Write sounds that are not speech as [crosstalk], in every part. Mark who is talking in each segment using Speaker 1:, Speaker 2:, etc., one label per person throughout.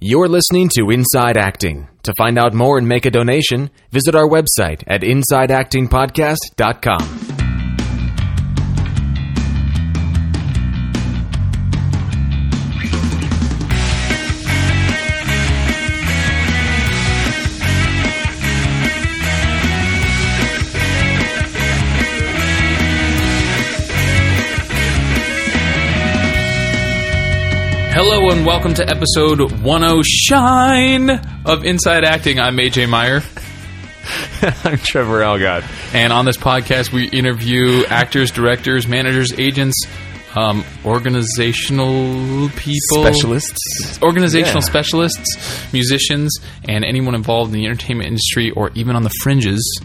Speaker 1: You're listening to Inside Acting. To find out more and make a donation, visit our website at InsideActingPodcast.com.
Speaker 2: Hello and welcome to episode 10 Shine of Inside Acting. I'm AJ Meyer. [laughs]
Speaker 1: I'm Trevor Algatt.
Speaker 2: And on this podcast, we interview actors, directors, managers, agents, um, organizational people,
Speaker 1: Specialists.
Speaker 2: organizational
Speaker 1: Yeah.
Speaker 2: specialists, musicians, and anyone involved in the entertainment industry or even on the fringes.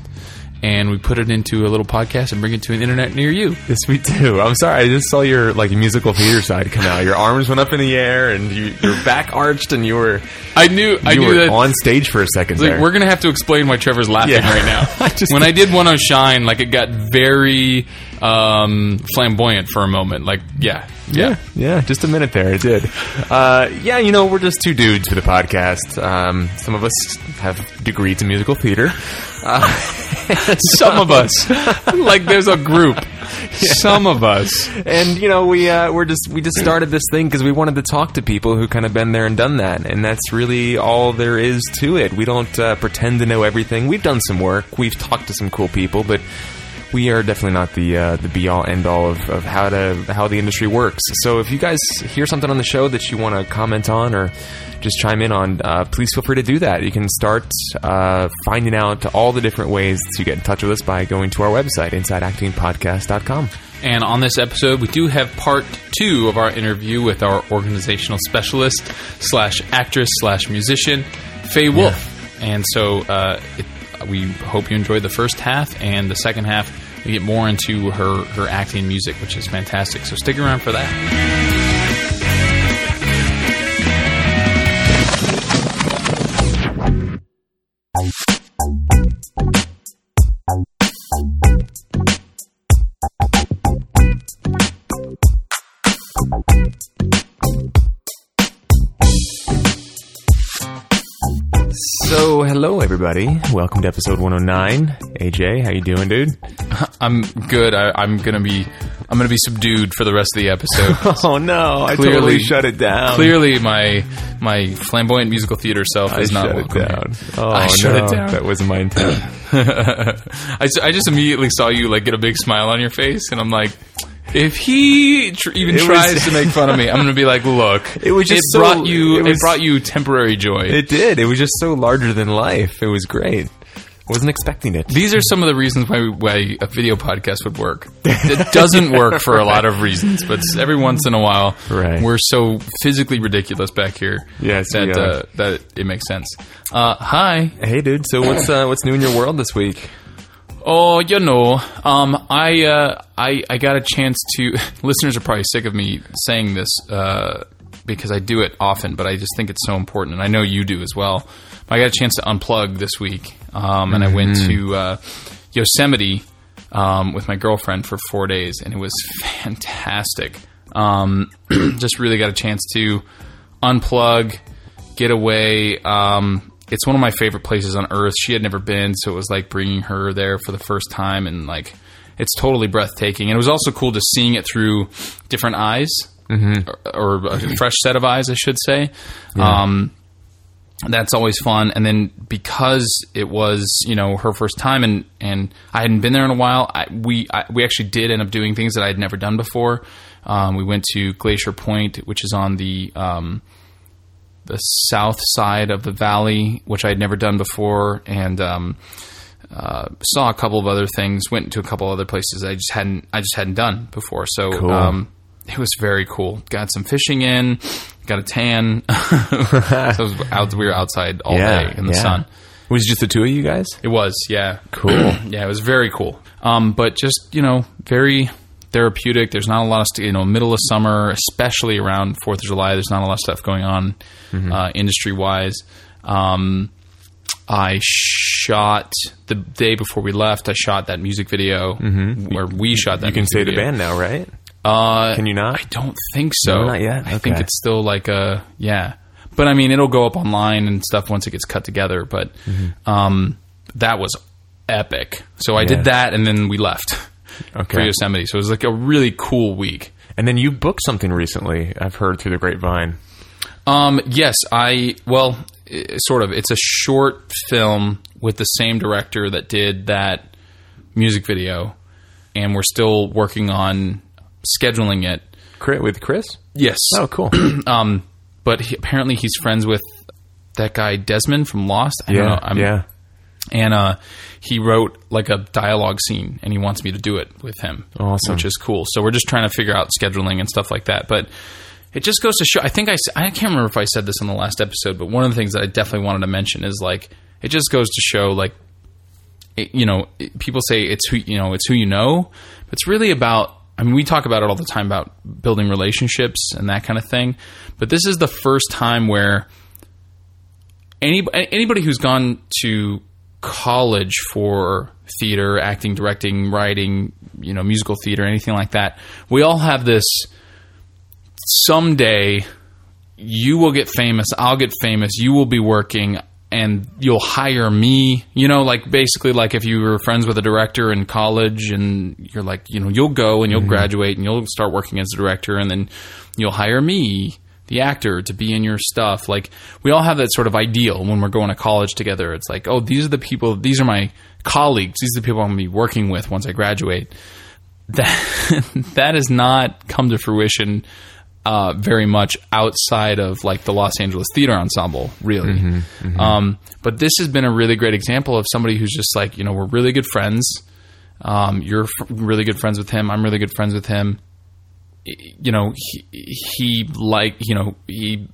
Speaker 2: And we put it into a little podcast and bring it to an internet near you.
Speaker 3: Yes, we do. I'm sorry. I just saw your like musical theater side come out. Your arms went up in the air, and you, your back arched, and you were
Speaker 2: I knew, I
Speaker 3: you
Speaker 2: knew
Speaker 3: were
Speaker 2: that
Speaker 3: on stage for a second.
Speaker 2: Like we're gonna have to explain why Trevor's laughing
Speaker 3: Yeah.
Speaker 2: right now. [laughs]
Speaker 3: I just-
Speaker 2: when I did one on Shine, like it got very um, flamboyant for a moment. Like, yeah,
Speaker 3: yeah, yeah. Just a minute there. It did. Uh, yeah, you know, we're just two dudes for the podcast. Um, some of us have degrees in musical theater. Uh, [laughs] [laughs]
Speaker 2: Some of us, [laughs] like, there's a group. Some of us.
Speaker 3: and you know we uh, we're just we just started this thing because we wanted to talk to people who kind of been there and done that, and that's really all there is to it. We don't uh, pretend to know everything. We've done some work. We've talked to some cool people, but we are definitely not the uh, the be all end all of, of how to how the industry works. So if you guys hear something on the show that you want to comment on or just chime in on, uh, please feel free to do that. You can start uh, finding out all the different ways to get in touch with us by going to our website, insideactingpodcast.com.
Speaker 2: And on this episode, we do have part two of our interview with our organizational specialist slash actress slash musician, Faye Wolf. And so uh, it, we hope you enjoyed the first half, and the second half, we get more into her, her acting music, which is fantastic. So stick around for that.
Speaker 3: Everybody. Welcome to episode 109. AJ, how you doing, dude? [laughs]
Speaker 2: I'm good. I, I'm gonna be I'm gonna be subdued for the rest of the episode. [laughs]
Speaker 3: Oh no, I
Speaker 2: Clearly-
Speaker 3: totally shut it down.
Speaker 2: Clearly, my my flamboyant musical theater self
Speaker 3: I
Speaker 2: is not
Speaker 3: shut it
Speaker 2: welcome
Speaker 3: down. Oh
Speaker 2: I shut
Speaker 3: no,
Speaker 2: it down.
Speaker 3: That wasn't my [laughs] intent.
Speaker 2: I, I just immediately saw you like get a big smile on your face, and I'm like, if he tr- even
Speaker 3: It was-
Speaker 2: tries to make fun of me, I'm gonna be like, look, [laughs]
Speaker 3: It was just
Speaker 2: it
Speaker 3: so-
Speaker 2: brought you
Speaker 3: it
Speaker 2: it, brought you temporary joy.
Speaker 3: it did. It was just so larger than life. It was great. I wasn't expecting it.
Speaker 2: These are some of the reasons why why a video podcast would work. [laughs] It doesn't work for a lot of reasons, but every once in a while,
Speaker 3: Right.
Speaker 2: we're so physically ridiculous back here
Speaker 3: Yes,
Speaker 2: that uh, that it makes sense. Uh, hi,
Speaker 3: Hey, dude. So what's uh, what's new in your world this week?
Speaker 2: Oh, you know, um, I, uh, I, I got a chance to. [laughs] listeners are probably sick of me saying this uh, because I do it often, but I just think it's so important, and I know you do as well. I got a chance to unplug this week, um, and I went to uh, Yosemite um, with my girlfriend for four days, and it was [laughs] fantastic. Um, [clears throat] just really got a chance to unplug, get away. Um, it's one of my favorite places on earth. She had never been, so it was like bringing her there for the first time, and like it's totally breathtaking. And it was also cool just seeing it through different eyes, or, or a fresh set of eyes, I should say. Um, that's always fun. And then because it was, you know, her first time and, and I hadn't been there in a while, I, we, I, we actually did end up doing things that I had never done before. Um, we went to Glacier Point, which is on the, um, the south side of the valley, which I had never done before. And, um, uh, saw a couple of other things, went to a couple other places I just hadn't, I just hadn't done before. So,
Speaker 3: Cool.
Speaker 2: um, it was very cool. Got some fishing in, got a tan. [laughs] so was out, we were outside all
Speaker 3: Yeah,
Speaker 2: day in the
Speaker 3: yeah.
Speaker 2: sun.
Speaker 3: Was it just the two of you guys?
Speaker 2: It was, yeah.
Speaker 3: Cool. [clears throat]
Speaker 2: yeah, it was very cool. Um, but just, you know, very therapeutic. There's not a lot of, st- you know, middle of summer, especially around 4th of July, there's not a lot of stuff going on uh, industry wise. Um, I shot the day before we left. I shot that music video where we shot that.
Speaker 3: You can say the band now, right?
Speaker 2: Uh,
Speaker 3: Can you not?
Speaker 2: I don't think so.
Speaker 3: No, not yet?
Speaker 2: I think it's still like a yeah. but I mean, it'll go up online and stuff once it gets cut together. But um, that was epic. So I
Speaker 3: Yeah.
Speaker 2: did that, and then we left for
Speaker 3: Okay.
Speaker 2: Yosemite. So it was like a really cool week.
Speaker 3: And then you booked something recently. I've heard through the grapevine.
Speaker 2: Um, yes, I well, i- sort of. It's a short film with the same director that did that music video, and we're still working on scheduling it.
Speaker 3: With Chris?
Speaker 2: Yes.
Speaker 3: Oh, cool. [clears throat]
Speaker 2: Um, but he, apparently he's friends with that guy Desmond from Lost. I don't know.
Speaker 3: yeah,
Speaker 2: I'm-
Speaker 3: yeah.
Speaker 2: And uh, he wrote like a dialogue scene, and he wants me to do it with him.
Speaker 3: Awesome.
Speaker 2: which is cool. So we're just trying to figure out scheduling and stuff like that. But it just goes to show. I think i i can't remember if I said this in the last episode, but one of the things that I definitely wanted to mention is like it just goes to show like it, you know it- people say it's who you know it's who you know, but it's really about. I mean, we talk about it all the time about building relationships and that kind of thing. But this is the first time where any anybody who's gone to college for theater, acting, directing, writing, you know, musical theater, anything like that, we all have this someday you will get famous, I'll get famous, you will be working and you'll hire me, you know, like basically like if you were friends with a director in college and you're like, you know, you'll go and you'll mm-hmm. graduate and you'll start working as a director and then you'll hire me the actor to be in your stuff. Like we all have that sort of ideal when we're going to college together. It's like, oh, these are the people, these are my colleagues, these are the people I'm going to be working with once I graduate. [laughs] That that has not come to fruition uh, very much outside of like the Los Angeles Theater Ensemble, really. Um, but this has been a really great example of somebody who's just like, you know, we're really good friends. Um, you're f- really good friends with him. I'm really good friends with him you know he, he like you know he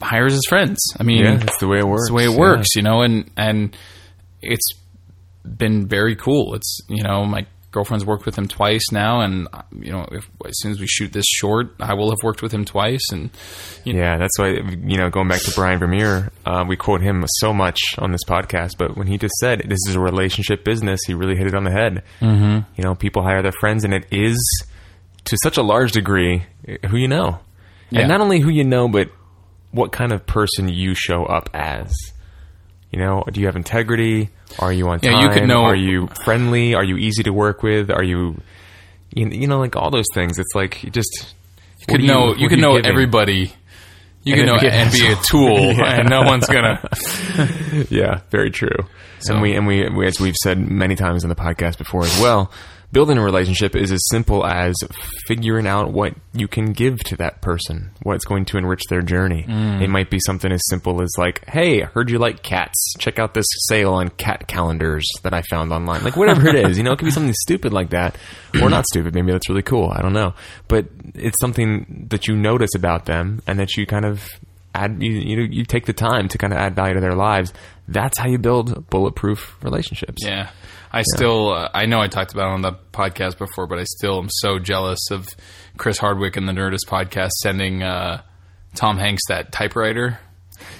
Speaker 2: hires his friends i mean
Speaker 3: Yeah, that's the way it works.
Speaker 2: it's the way it
Speaker 3: Yeah.
Speaker 2: works you know and and it's been very cool it's you know my girlfriend's worked with him twice now and you know if, as soon as we shoot this short i will have worked with him twice and you know,
Speaker 3: Yeah, that's why you know going back to Brian Vermeer, uh, we quote him so much on this podcast. But when he just said this is a relationship business, he really hit it on the head. Mm-hmm. You know, people hire their friends, and it is to such a large degree eh, who you know,
Speaker 2: Yeah.
Speaker 3: and not only who you know, but what kind of person you show up as. You know, do you have integrity? Are you on
Speaker 2: Yeah,
Speaker 3: time?
Speaker 2: you could know-
Speaker 3: Are you friendly? Are you easy to work with? Are you, you you know, like all those things? It's like you just
Speaker 2: you could know you could know everybody you
Speaker 3: And
Speaker 2: could know
Speaker 3: be
Speaker 2: and be a tool [laughs]
Speaker 3: Yeah.
Speaker 2: and no one's gonna [laughs] [laughs]
Speaker 3: yeah, very true. and we and we, we as we've said many times in the podcast before as well, building a relationship is as simple as figuring out what you can give to that person, what's going to enrich their journey. Mm. It might be something as simple as like, "Hey, I heard you like cats. Check out this sale on cat calendars that I found online." Like whatever it is, you know, it could be something stupid like that, or not stupid. Maybe that's really cool. I don't know, but it's something that you notice about them and that you kind of add you you, you take the time to kind of add value to their lives that's how you build bulletproof relationships
Speaker 2: Yeah. I still, uh, I know I talked about it on the podcast before, but I still am so jealous of Chris Hardwick and the Nerdist podcast sending uh, Tom Hanks that typewriter.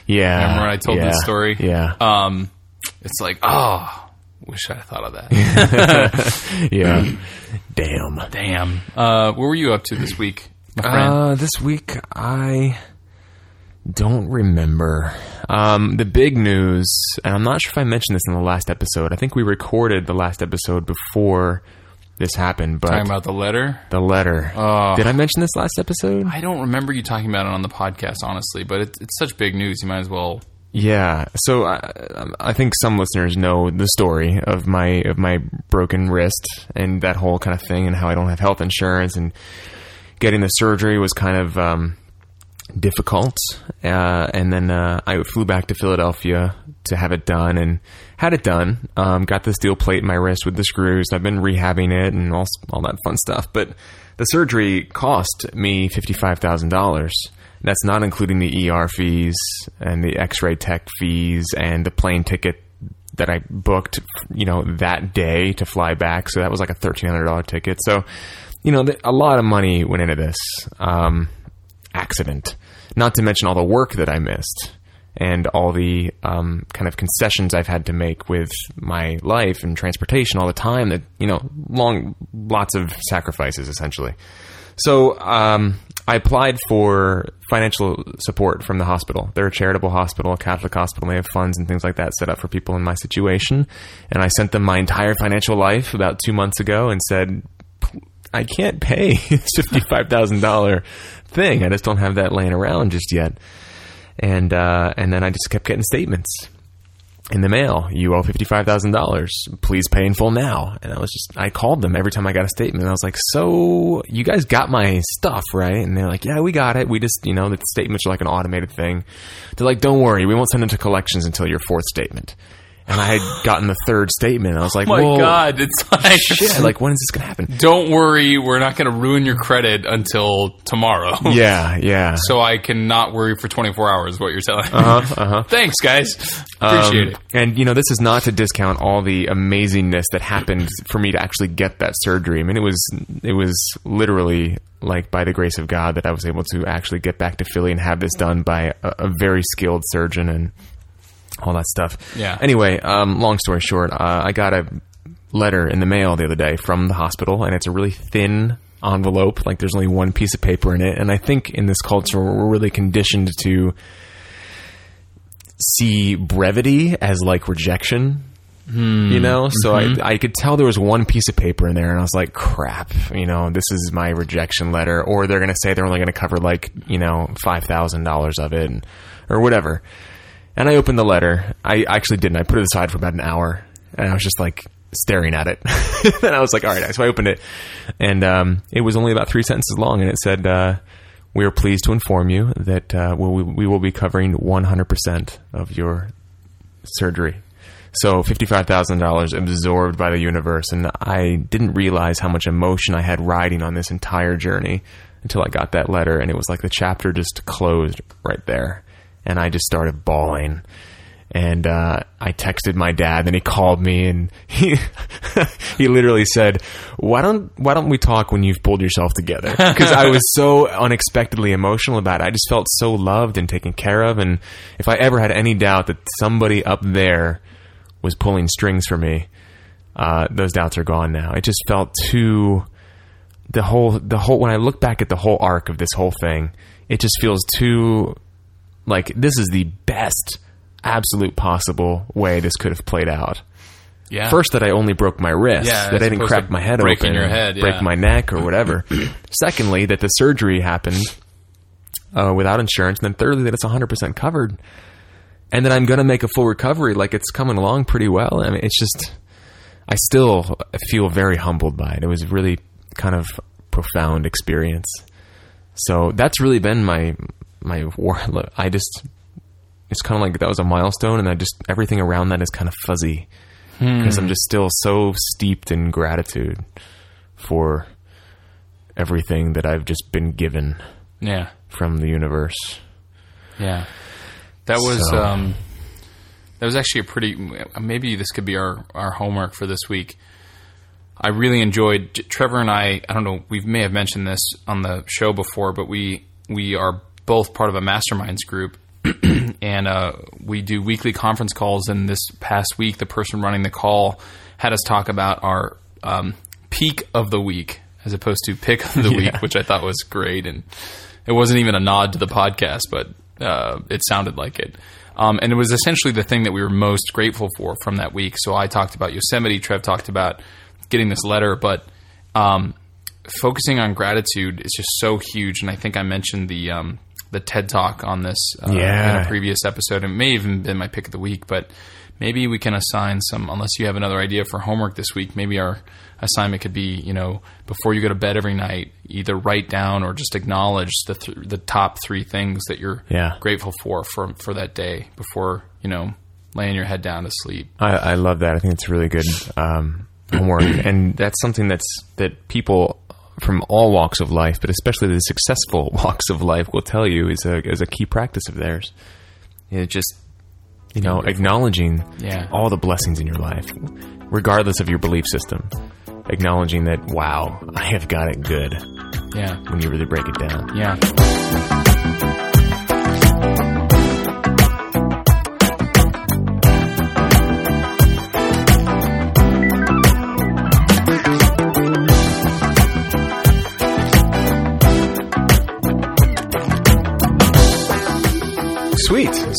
Speaker 3: yeah
Speaker 2: Remember when I told
Speaker 3: yeah,
Speaker 2: this story?
Speaker 3: yeah
Speaker 2: Um, it's like, oh, wish I'd thought of that. [laughs]
Speaker 3: yeah [clears throat] damn
Speaker 2: Damn. Uh, what were you up to this week, my friend?
Speaker 3: uh, this week i don't remember um, the big news and i'm not sure if i mentioned this in the last episode i think we recorded the last episode before this happened but
Speaker 2: Talking about the letter?
Speaker 3: the letter
Speaker 2: Oh.
Speaker 3: did i mention this last episode
Speaker 2: I don't remember you talking about it on the podcast, honestly, but it's, it's such big news. You might as well.
Speaker 3: Yeah, so I, I think some listeners know the story of my of my broken wrist and that whole kind of thing, and how I don't have health insurance, and getting the surgery was kind of um, difficult. Uh, and then uh, I flew back to Philadelphia to have it done, and had it done. Um, got the steel plate in my wrist with the screws. I've been rehabbing it and all all that fun stuff, but the surgery cost me fifty five thousand dollars. That's not including the ER fees and the X-ray tech fees and the plane ticket that I booked, you know, that day to fly back. So that was like a thirteen hundred dollar ticket. So, you know, a lot of money went into this um, accident. Not to mention all the work that I missed and all the um, kind of concessions I've had to make with my life and transportation all the time. That you know, long, lots of sacrifices essentially. So um, I applied for financial support from the hospital. They're a charitable hospital, a Catholic hospital. They have funds and things like that set up for people in my situation. And I sent them my entire financial life about two months ago and said, I can't pay [laughs] $55,000 thing. I just don't have that laying around just yet. And, uh, and then I just kept getting statements in the mail. You owe $55,000. Please pay in full now. And I was just, I called them every time I got a statement. I was like, so you guys got my stuff, right? And they're like, yeah, we got it. We just, you know, the statements are like an automated thing. They're like, don't worry. We won't send them to collections until your fourth statement and I had gotten the third statement. I was like,
Speaker 2: Oh my
Speaker 3: well,
Speaker 2: God, it's [laughs] like
Speaker 3: shit! Like, when is this gonna happen?
Speaker 2: Don't worry, we're not going to ruin your credit until tomorrow. [laughs]
Speaker 3: Yeah, yeah.
Speaker 2: So I cannot worry for 24 hours. What you're telling me.
Speaker 3: Uh-huh, uh-huh. [laughs]
Speaker 2: Thanks, guys. Appreciate
Speaker 3: Um,
Speaker 2: it.
Speaker 3: And you know, this is not to discount all the amazingness that happened for me to actually get that surgery. I mean, it was it was literally like by the grace of God that I was able to actually get back to Philly and have this done by a, a very skilled surgeon and all that stuff.
Speaker 2: Yeah.
Speaker 3: Anyway, um, long story short, uh, I got a letter in the mail the other day from the hospital, and it's a really thin envelope. Like there's only one piece of paper in it, and I think in this culture we're really conditioned to see brevity as like rejection. You know, so I I could tell there was one piece of paper in there, and I was like, "Crap!" You know, this is my rejection letter, or they're going to say they're only going to cover like you know five thousand dollars of it, and, or whatever. And I opened the letter. I actually didn't. I put it aside for about an hour, and I was just like staring at it. [laughs] and I was like, "All right." So I opened it, and um, it was only about three sentences long, and it said. Uh, we are pleased to inform you that uh, we, we will be covering 100% of your surgery. So $55,000 absorbed by the universe. And I didn't realize how much emotion I had riding on this entire journey until I got that letter. And it was like the chapter just closed right there. And I just started bawling. And uh, I texted my dad, and he called me, and [laughs] he he literally said, "Why don't Why don't we talk when you've pulled yourself together?" [laughs] Because I was so unexpectedly emotional about it. I just felt so loved and taken care of, and if I ever had any doubt that somebody up there was pulling strings for me, uh, those doubts are gone now. It just felt too the whole the whole when I look back at the whole arc of this whole thing, it just feels too like this is the best absolute possible way this could have played out.
Speaker 2: Yeah.
Speaker 3: First, that I only broke my wrist,
Speaker 2: Yeah,
Speaker 3: that I didn't crack my head
Speaker 2: breaking
Speaker 3: open,
Speaker 2: your
Speaker 3: or
Speaker 2: head,
Speaker 3: break my neck or whatever. [clears throat] Secondly, that the surgery happened uh, without insurance, and then thirdly, that it's 100% covered, and that I'm going to make a full recovery. Like it's coming along pretty well. I mean, it's just I still feel very humbled by it. It was really kind of profound experience. So that's really been my my war. [laughs] I just it's kind of like that was a milestone, and I just everything around that is kind of fuzzy because I'm just still so steeped in gratitude for everything that I've just been given
Speaker 2: yeah.
Speaker 3: from the universe.
Speaker 2: Yeah. That was
Speaker 3: So-
Speaker 2: um, that was actually a pretty. Maybe this could be our our homework for this week. I really enjoyed Trevor and I. I don't know. We may have mentioned this on the show before, but we we are both part of a masterminds group, [clears throat] and uh, we do weekly conference calls. And this past week, the person running the call had us talk about our um, peak of the week as opposed to pick of the [laughs] week, which I thought was great. And it wasn't even a nod to the podcast, but uh, it sounded like it. Um, and it was essentially the thing that we were most grateful for from that week. So I talked about Yosemite. Trev talked about getting this letter, but um, focusing on gratitude is just so huge. And I think I mentioned the um, the TED Talk on this uh, in a previous episode. It may even been my pick of the week, but maybe we can assign some. Unless you have another idea for homework this week, maybe our assignment could be you know before you go to bed every night, either write down or just acknowledge the th- the top three things that you're
Speaker 3: Yeah.
Speaker 2: grateful for for for that day before you know laying your head down to sleep.
Speaker 3: I, I love that. I think it's really good um, homework, and [clears throat] that's something that's that people from all walks of life, but especially the successful [laughs] walks of life, will tell you is a is a key practice of theirs. It just you know acknowledging
Speaker 2: Yeah.
Speaker 3: all the blessings in your life, regardless of your belief system. Acknowledging that wow, I have got it good
Speaker 2: Yeah,
Speaker 3: when you really break it down.
Speaker 2: yeah.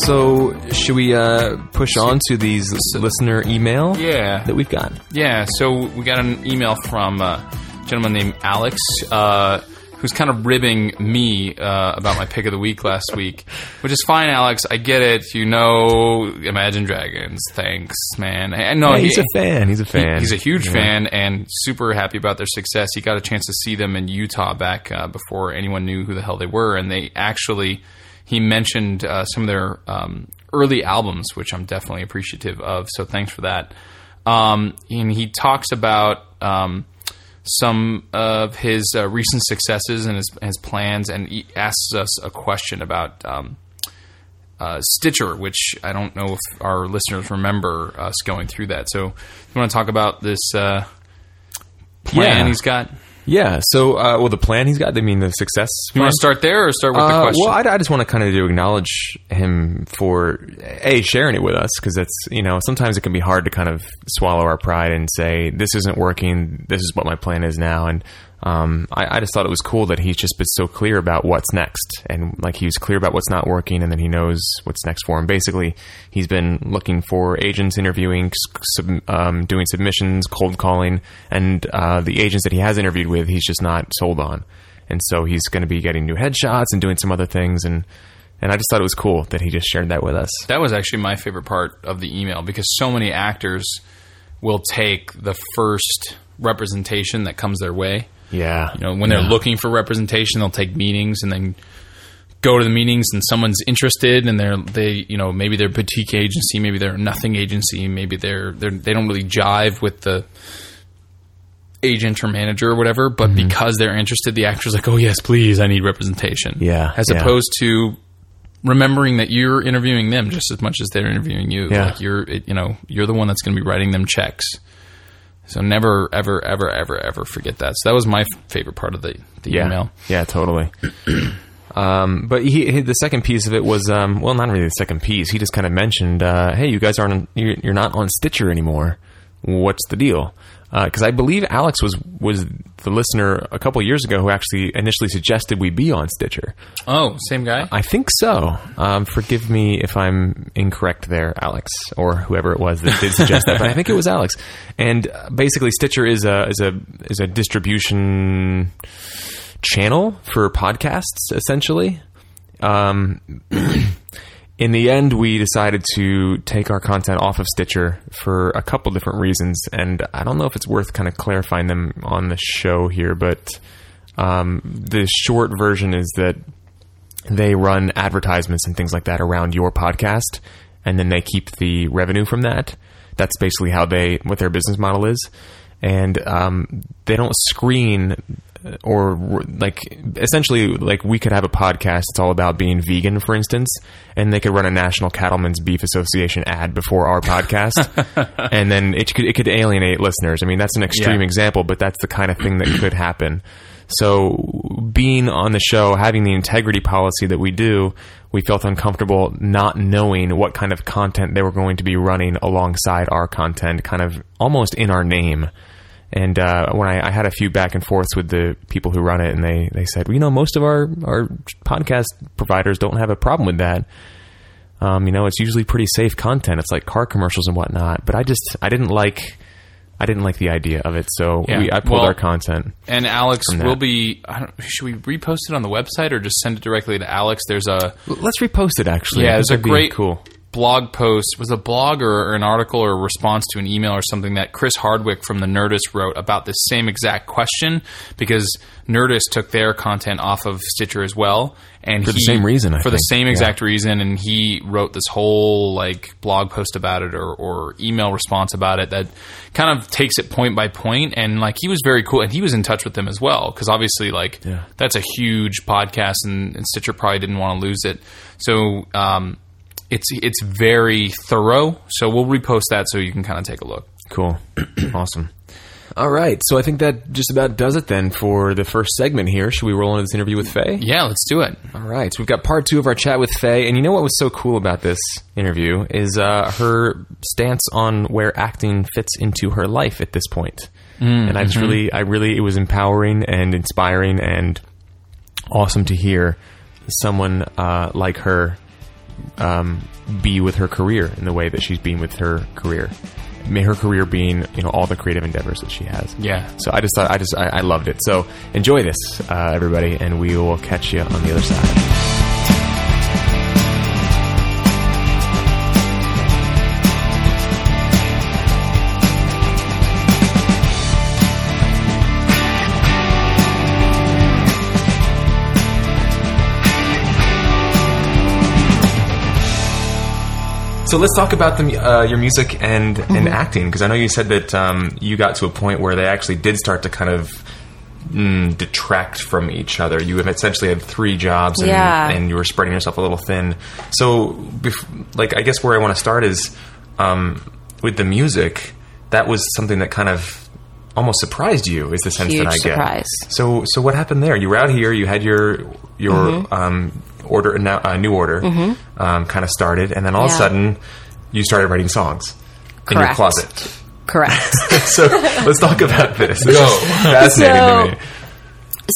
Speaker 3: So, should we uh, push on to these listener email
Speaker 2: Yeah.
Speaker 3: that we've got?
Speaker 2: Yeah, so we got an email from uh, a gentleman named Alex, uh, who's kind of ribbing me uh, about my pick of the week last week, which is fine, Alex. I get it. You know, Imagine Dragons. Thanks, man. I know
Speaker 3: Yeah, he's a fan. He's a fan.
Speaker 2: He's a huge
Speaker 3: Yeah.
Speaker 2: fan and super happy about their success. He got a chance to see them in Utah back uh, before anyone knew who the hell they were, and they actually he mentioned uh, some of their um, early albums, which I'm definitely appreciative of. So thanks for that. Um, and he talks about um, some of his uh, recent successes and his, his plans, and he asks us a question about. Um, uh, Stitcher, which I don't know if our listeners remember us going through that. So, you want to talk about this uh, plan
Speaker 3: Yeah.
Speaker 2: he's got?
Speaker 3: Yeah. So, uh, well, the plan he's got. I mean, the success.
Speaker 2: You want to start there or start with the
Speaker 3: Uh,
Speaker 2: question?
Speaker 3: well, I, I just want to kind of do acknowledge him for a sharing it with us because that's you know sometimes it can be hard to kind of swallow our pride and say this isn't working. This is what my plan is now, and um, I, I just thought it was cool that he's just been so clear about what's next, and like he was clear about what's not working, and then he knows what's next for him. Basically, he's been looking for agents, interviewing, sub, um, doing submissions, cold calling, and uh, the agents that he has interviewed with, he's just not sold on and so he's going to be getting new headshots and doing some other things and and I just thought it was cool that he just shared that with us.
Speaker 2: that was actually my favorite part of the email because so many actors will take the first representation that comes their way.
Speaker 3: Yeah,
Speaker 2: You know, when they're looking for representation, they'll take meetings and then go to the meetings and someone's interested and they're they you know maybe they're a boutique agency, maybe they're a nothing agency, maybe they're they're they don't really jive with the agent or manager or whatever, but mm-hmm. because they're interested, the actor's like, "Oh yes, please, I need representation."
Speaker 3: Yeah,
Speaker 2: as
Speaker 3: yeah.
Speaker 2: opposed to remembering that you're interviewing them just as much as they're interviewing you.
Speaker 3: Yeah.
Speaker 2: Like you're you know you're the one that's going to be writing them checks. So never, ever, ever, ever, ever forget that. So that was my f- favorite part of the, the
Speaker 3: yeah,
Speaker 2: email.
Speaker 3: yeah, totally. [clears throat] um, but he, he, the second piece of it was um, well, not really the second piece. He just kind of mentioned, uh, "Hey, you guys aren't you're, you're not on Stitcher anymore. What's the deal?" Because I believe Alex was was the listener a couple years ago who actually initially suggested we be on Stitcher.
Speaker 2: Oh, same guy.
Speaker 3: I think so. Um, forgive me if I'm incorrect there, Alex, or whoever it was that did suggest that. But I think it was Alex. And uh, basically, Stitcher is a is a is a distribution channel for podcasts, essentially. Um, [clears throat] [clears throat] in the end, we decided to take our content off of Stitcher for a couple different reasons, and I don't know if it's worth kind of clarifying them on the show here, but um, the short version is that they run advertisements and things like that around your podcast, and then they keep the revenue from that. That's basically how they what their business model is, and um, they don't screen or like essentially like we could have a podcast it's all about being vegan for instance and they could run a national cattlemen's beef association ad before our podcast. [laughs] And then it could it could alienate listeners. I mean that's an extreme
Speaker 2: Yeah.
Speaker 3: example but that's the kind of thing that could happen. So being on the show having the integrity policy that we do we felt uncomfortable not knowing what kind of content they were going to be running alongside our content kind of almost in our name and uh, when I, I had a few back and forths with the people who run it, and they, they said, well, you know, most of our, our podcast providers don't have a problem with that. Um, you know, it's usually pretty safe content. It's like car commercials and whatnot. But I just I didn't like I didn't like the idea of it, so
Speaker 2: Yeah.
Speaker 3: we, I pulled
Speaker 2: Well-
Speaker 3: our content.
Speaker 2: and Alex will be. I don't, should we repost it on the website or just send it directly to Alex? There's a
Speaker 3: Let's repost it. Actually,
Speaker 2: yeah. There's a
Speaker 3: think that'd be
Speaker 2: great
Speaker 3: cool.
Speaker 2: Blog post. Was a blog or, an article or a response to an email or something that Chris Hardwick from the Nerdist wrote about this same exact question because Nerdist took their content off of Stitcher as well, and
Speaker 3: For the same reason, I
Speaker 2: for the
Speaker 3: think.
Speaker 2: same
Speaker 3: Yeah.
Speaker 2: exact reason, and he wrote this whole like blog post about it or, or email response about it that kind of takes it point by point, and like he was very cool, and he was in touch with them as well because obviously like
Speaker 3: Yeah.
Speaker 2: that's a huge podcast, and, and Stitcher probably didn't want to lose it, so. um it's it's very thorough, so we'll repost that so you can kind of take a look.
Speaker 3: Cool. [clears throat] awesome. All right, so I think that just about does it then for the first segment here. Should we roll into this interview with Faye?
Speaker 2: Yeah, let's do it.
Speaker 3: All right, so we've got part two of our chat with Faye, and you know what was so cool about this interview is uh, her stance on where acting fits into her life at this point. and I just really, I really, it was empowering and inspiring and awesome to hear someone uh, like her um, be with her career in the way that she's been with her career. May her career being you know all the creative endeavors that she has.
Speaker 2: Yeah.
Speaker 3: So I just thought I just I, I loved it. So enjoy this, uh, everybody, and we will catch you on the other side. So let's talk about the, uh, your music and, and acting because I know you said that um, you got to a point where they actually did start to kind of mm, detract from each other. You have essentially had three jobs and,
Speaker 4: Yeah.
Speaker 3: and you were spreading yourself a little thin. So, bef- like, I guess where I want to start is um, with the music. That was something that kind of almost surprised you. Is the sense
Speaker 4: Huge
Speaker 3: that I get.
Speaker 4: surprise.
Speaker 3: So, so what happened there? You were out here. You had your your um, order, now uh, new order, um, kind of started, and then all of a sudden, you started writing songs in your closet.
Speaker 4: Correct. [laughs]
Speaker 3: so let's talk about this. This fascinating
Speaker 4: So-
Speaker 3: to me.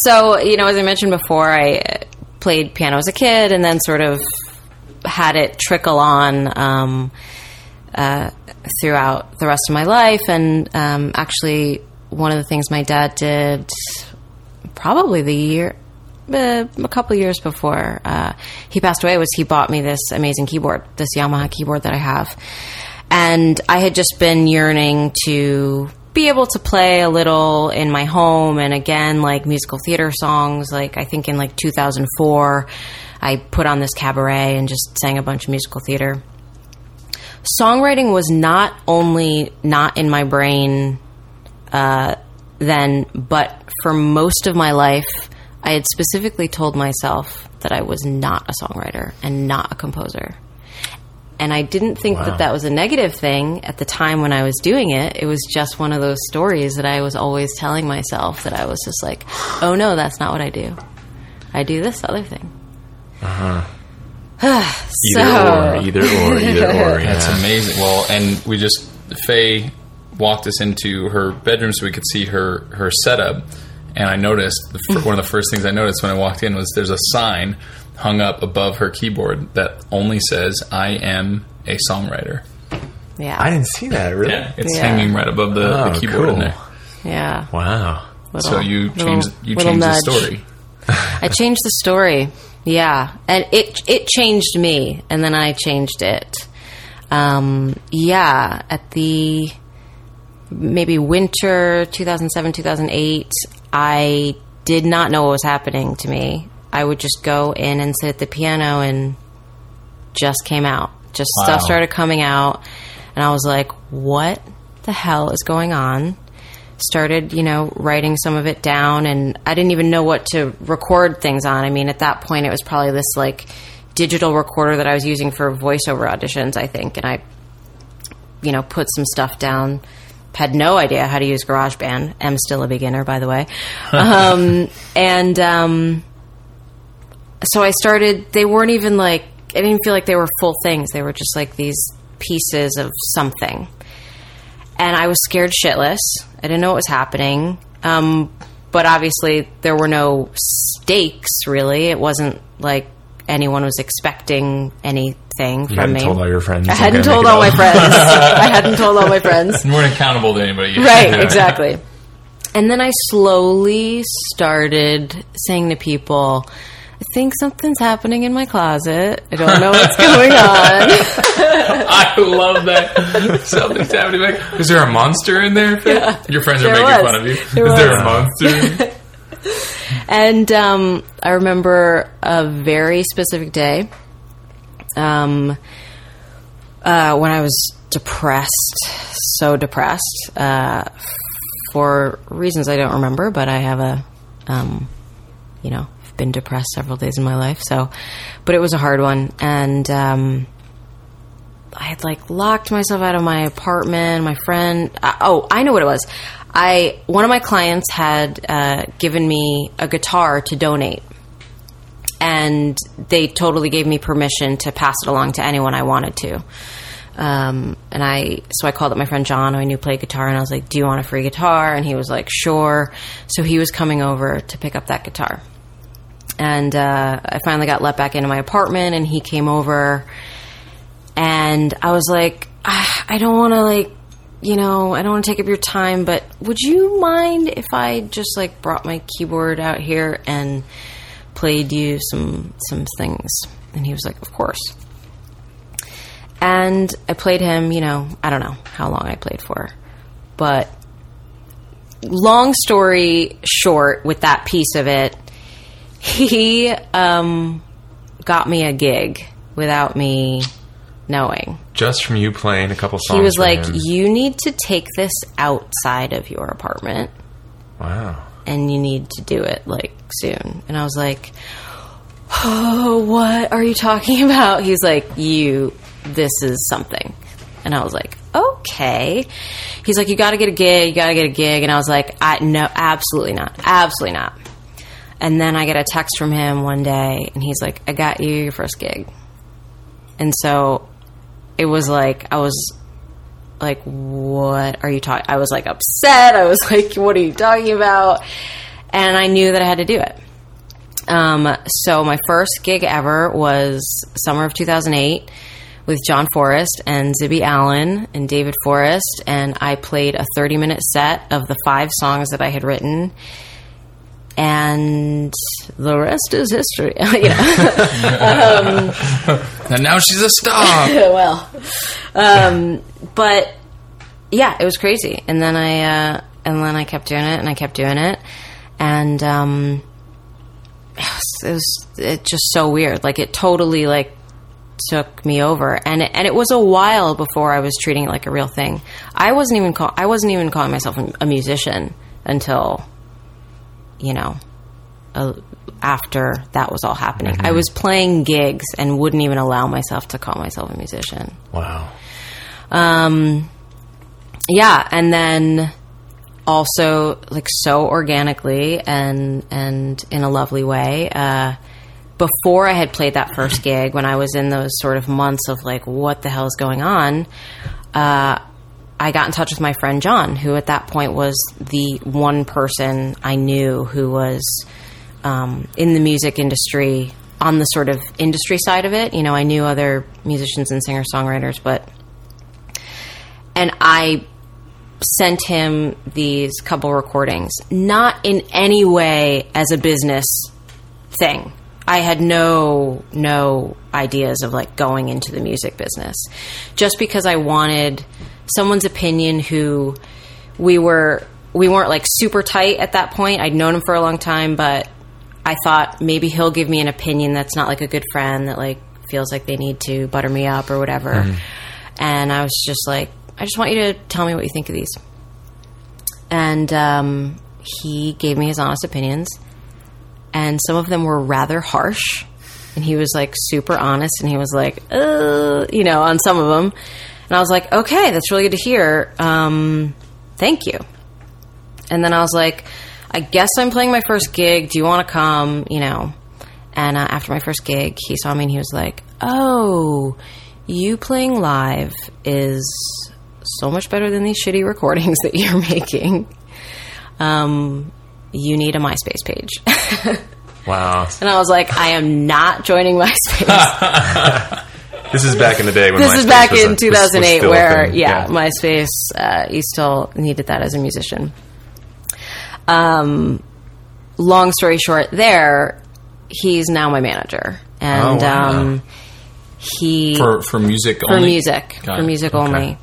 Speaker 4: so, you know, as I mentioned before, I uh, played piano as a kid and then sort of had it trickle on um, uh, throughout the rest of my life. And um, actually, one of the things my dad did probably the year. Uh, a couple years before uh, he passed away, was he bought me this amazing keyboard, this Yamaha keyboard that I have, and I had just been yearning to be able to play a little in my home and again like musical theater songs. Like i think in like 2004 i put on this cabaret and just sang a bunch of musical theater. Songwriting was not only not in my brain uh, then but for most of my life i had specifically told myself that i was not a songwriter and not a composer and I didn't think that that was a negative thing at the time when I was doing it. It was just one of those stories that I was always telling myself that I was just like, oh no, that's not what I do. I do this other thing. Uh-huh. so. [sighs]
Speaker 3: Either
Speaker 4: So-
Speaker 3: or, either or, either [laughs] or.
Speaker 2: That's
Speaker 3: yeah.
Speaker 2: amazing. Well, and we just Faye walked us into her bedroom so we could see her her setup, and I noticed the, one of the first things I noticed when I walked in was there's a sign hung up above her keyboard that only says "I am a songwriter."
Speaker 4: Yeah.
Speaker 3: I didn't see that. Really?
Speaker 2: Yeah, it's
Speaker 4: Yeah.
Speaker 2: hanging right above the,
Speaker 3: Oh,
Speaker 2: the keyboard in
Speaker 3: cool.
Speaker 2: there.
Speaker 4: yeah.
Speaker 3: Wow.
Speaker 4: Little-
Speaker 2: So you
Speaker 4: little-
Speaker 2: changed you
Speaker 4: little
Speaker 2: changed the story. [laughs]
Speaker 4: I changed the story. Yeah, and it it changed me, and then I changed it. Um, yeah, at the maybe winter 2007 2008, I did not know what was happening to me. I would just go in and sit at the piano, and just came out. Just
Speaker 2: Wow.
Speaker 4: stuff started coming out, and I was like, "What the hell is going on?" started, you know, writing some of it down and I didn't even know what to record things on. I mean, at that point it was probably this like digital recorder that I was using for voiceover auditions, I think, and I you know, put some stuff down. Had no idea how to use GarageBand. I'm still a beginner, by the way. um, [laughs] and um, so I started. They weren't even like. I didn't feel like they were full things. They were just like these pieces of something and I was scared shitless. I didn't know what was happening. Um, but obviously, there were no stakes, really. It wasn't like anyone was expecting anything
Speaker 3: You
Speaker 4: from
Speaker 3: hadn't
Speaker 4: me.
Speaker 3: told all your friends.
Speaker 4: I hadn't told all my friends. [laughs] I hadn't told all my friends.
Speaker 2: You weren't accountable to anybody. yet.
Speaker 4: Right, [laughs] exactly. And then I slowly started saying to people, I think something's happening in my closet. I don't know what's [laughs] going on.
Speaker 2: I love that. Something's happening. Is there a monster in there? Faye? Your friends are making
Speaker 4: was.
Speaker 2: fun of you.
Speaker 4: There
Speaker 2: is there a monster?
Speaker 4: And um, I remember a very specific day um, uh, when I was depressed, so depressed uh, for reasons I don't remember, but I have a, um, you know, I've been depressed several days in my life. So, but it was a hard one, and um, I had like locked myself out of my apartment. My friend, uh, oh, I know what it was. I one of my clients had uh, given me a guitar to donate, and they totally gave me permission to pass it along to anyone I wanted to. Um, and I, so I called up my friend John, who I knew played guitar, and I was like, "Do you want a free guitar?" And he was like, "Sure." So he was coming over to pick up that guitar, and uh, I finally got let back into my apartment, and he came over, and I was like, "Ah, I don't want to like, you know, I don't want to take up your time, but would you mind if I just like brought my keyboard out here and played you some some things?" And he was like, "Of course." And I played him, you know, I don't know how long I played for, but long story short, with that piece of it, he um, got me a gig without me knowing.
Speaker 3: Just from you playing a couple songs.
Speaker 4: He was like,
Speaker 3: him.
Speaker 4: You need to take this outside of your apartment
Speaker 3: "Wow,
Speaker 4: and you need to do it like soon. And I was like, Oh, what are you talking [laughs] about? He's like, You, this is something. And I was like, Okay. He's like, You got to get a gig, you got to get a gig. And I was like, I no, absolutely not, absolutely not. And then I get a text from him one day, and he's like, I got you your first gig. And so it was like, I was like, what are you talking? I was like upset. I was [laughs] like, what are you talking about? And I knew that I had to do it. Um, so my first gig ever was summer of 2008 with John Forrest and Zibby Allen and David Forrest, and I played a 30 minute set of the five songs that I had written. And the rest is history. [laughs] you know? [laughs]
Speaker 2: And now she's a star. [laughs]
Speaker 4: well, um, but yeah, it was crazy. And then I uh, and then I kept doing it, and I kept doing it, and um, it was, it was it just so weird. Like it totally like took me over, and it, and it was a while before I was treating it like a real thing. I wasn't even call, I wasn't even calling myself a musician until you know uh, after that was all happening. I was playing gigs and wouldn't even allow myself to call myself a musician.
Speaker 3: wow."
Speaker 4: Um, yeah, and then also like so organically and and in a lovely way. Uh, before I had played that first gig, when I was in those sort of months of like, what the hell is going on? Uh, I got in touch with my friend John, who at that point was the one person I knew who was um, in the music industry on the sort of industry side of it. You know, I knew other musicians and singer songwriters, but and I sent him these couple recordings, not in any way as a business thing. I had no no ideas of like going into the music business. Just because I wanted someone's opinion who we were we weren't like super tight at that point. I'd known him for a long time, but I thought maybe he'll give me an opinion that's not like a good friend that like feels like they need to butter me up or whatever. And I was just like, I just want you to tell me what you think of these. And um, he gave me his honest opinions, and some of them were rather harsh. And he was like super honest, and he was like, uh, you know, on some of them. And I was like, okay, that's really good to hear. Um, thank you. And then I was like, I guess I'm playing my first gig. Do you want to come? You know. And uh, after my first gig, he saw me and he was like, "Oh, you playing live is so much better than these shitty recordings [laughs] that you're making. Um, you need a MySpace page." [laughs]
Speaker 3: Wow.
Speaker 4: and I was like, "I am not joining [laughs] MySpace."
Speaker 3: This is back in the day when
Speaker 4: this is back
Speaker 3: was a-
Speaker 4: in
Speaker 3: was- was
Speaker 4: 2008 where
Speaker 3: thing.
Speaker 4: yeah, myspace uh, you still needed that as a musician um, long story short there he's now my manager and
Speaker 2: Oh, wow.
Speaker 4: um, he
Speaker 2: for for music
Speaker 4: for
Speaker 2: only.
Speaker 4: music
Speaker 2: Got
Speaker 4: for
Speaker 2: it.
Speaker 4: music
Speaker 2: Okay.
Speaker 4: only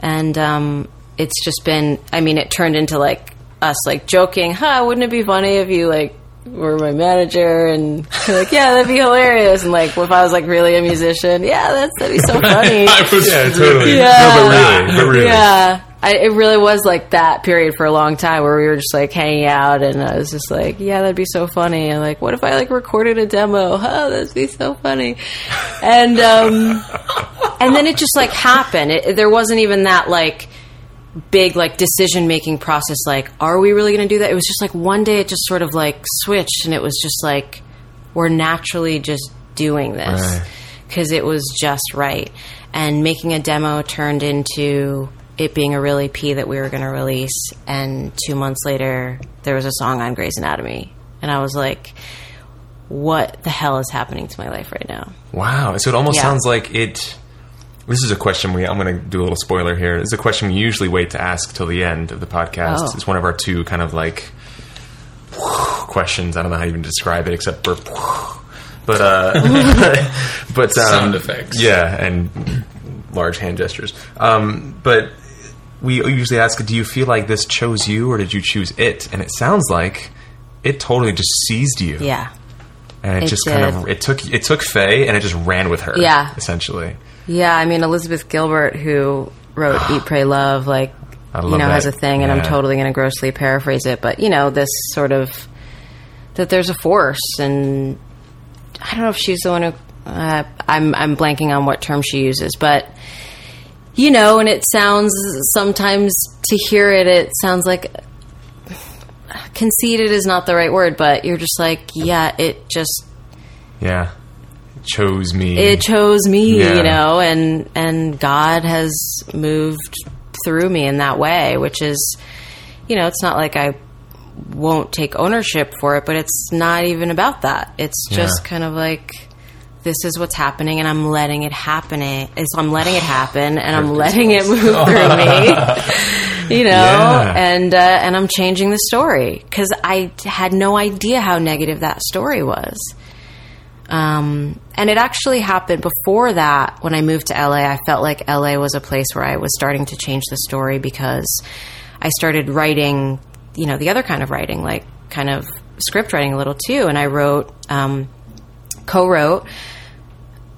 Speaker 4: and um, it's just been i mean it turned into like us like joking huh wouldn't it be funny if you like were my manager and [laughs] like yeah that'd be hilarious. And like if i was like really a musician yeah that's that'd be so [laughs] funny.
Speaker 2: was
Speaker 3: Yeah, totally.
Speaker 4: Yeah.
Speaker 3: No, but really, but really.
Speaker 4: yeah. I, it really was like that period for a long time where we were just like hanging out and i was just like yeah that'd be so funny. And like what if i like recorded a demo? Oh, that'd be so funny. And um and then it just like happened. It, there wasn't even that like big like decision making process like are we really going to do that it was just like one day it just sort of like switched and it was just like we're naturally just doing this
Speaker 3: Right.
Speaker 4: because it was just right and making a demo turned into it being a real EP that we were going to release and 2 months later there was a song on Grey's Anatomy and I was like what the hell is happening to my life right now?
Speaker 3: Wow. So it almost
Speaker 4: Yeah.
Speaker 3: sounds like it. This is a question we. I'm going to do a little spoiler here. This is a question we usually wait to ask till the end of the podcast.
Speaker 4: Oh.
Speaker 3: It's one of our two kind of like questions. I don't know how you even describe it except for. But uh, [laughs] [laughs] but um,
Speaker 2: Sound effects.
Speaker 3: Yeah, and large hand gestures. Um, but we usually ask, do you feel like this chose you or did you choose it? And it sounds like it totally just seized you.
Speaker 4: Yeah.
Speaker 3: And it,
Speaker 4: It
Speaker 3: just kind of it took it took Faye and it just ran with her.
Speaker 4: Yeah.
Speaker 3: essentially.
Speaker 4: Yeah, I mean Elizabeth Gilbert, who wrote [gasps] "Eat, Pray, Love," like you know,
Speaker 3: that.
Speaker 4: has a thing, and I'm totally going to grossly paraphrase it, but you know, this sort of that there's a force, and I don't know if she's the one who uh, I'm I'm blanking on what term she uses, but you know, and it sounds sometimes to hear it, it sounds like [sighs] conceited is not the right word, but you're just like, yeah, it just
Speaker 3: Yeah, chose me.
Speaker 4: it chose me,
Speaker 3: Yeah.
Speaker 4: you know, and and God has moved through me in that way, which is, you know, it's not like I won't take ownership for it, but it's not even about that. It's just
Speaker 3: Yeah.
Speaker 4: kind of like this is what's happening, and I'm letting it happen. It's I'm letting it happen, and I'm letting it move through me. [laughs] You know,
Speaker 3: Yeah.
Speaker 4: and uh, and I'm changing the story because I had no idea how negative that story was. Um, and it actually happened before that when I moved to LA. I felt like LA was a place where I was starting to change the story because I started writing, you know, the other kind of writing, like kind of script writing a little too. And I wrote, um, co wrote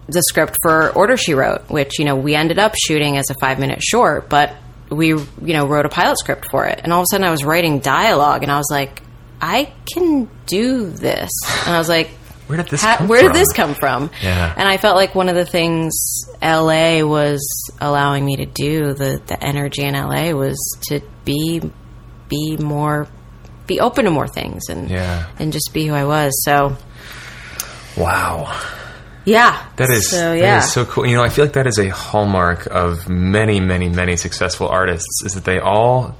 Speaker 4: the script for Order She Wrote, which, you know, we ended up shooting as a five minute short, but we, you know, wrote a pilot script for it. And all of a sudden I was writing dialogue and I was like, I can do this. And I was like,
Speaker 3: Where did this
Speaker 4: Ha-
Speaker 3: come
Speaker 4: where
Speaker 3: from?
Speaker 4: did this come from?
Speaker 3: Yeah.
Speaker 4: And I felt like one of the things LA was allowing me to do, the, the energy in LA was to be be more be open to more things and
Speaker 3: Yeah.
Speaker 4: and just be who I was. So
Speaker 3: Wow.
Speaker 4: yeah.
Speaker 3: That is,
Speaker 4: so yeah.
Speaker 3: is so cool. You know, I feel like that is a hallmark of many, many, many successful artists is that they all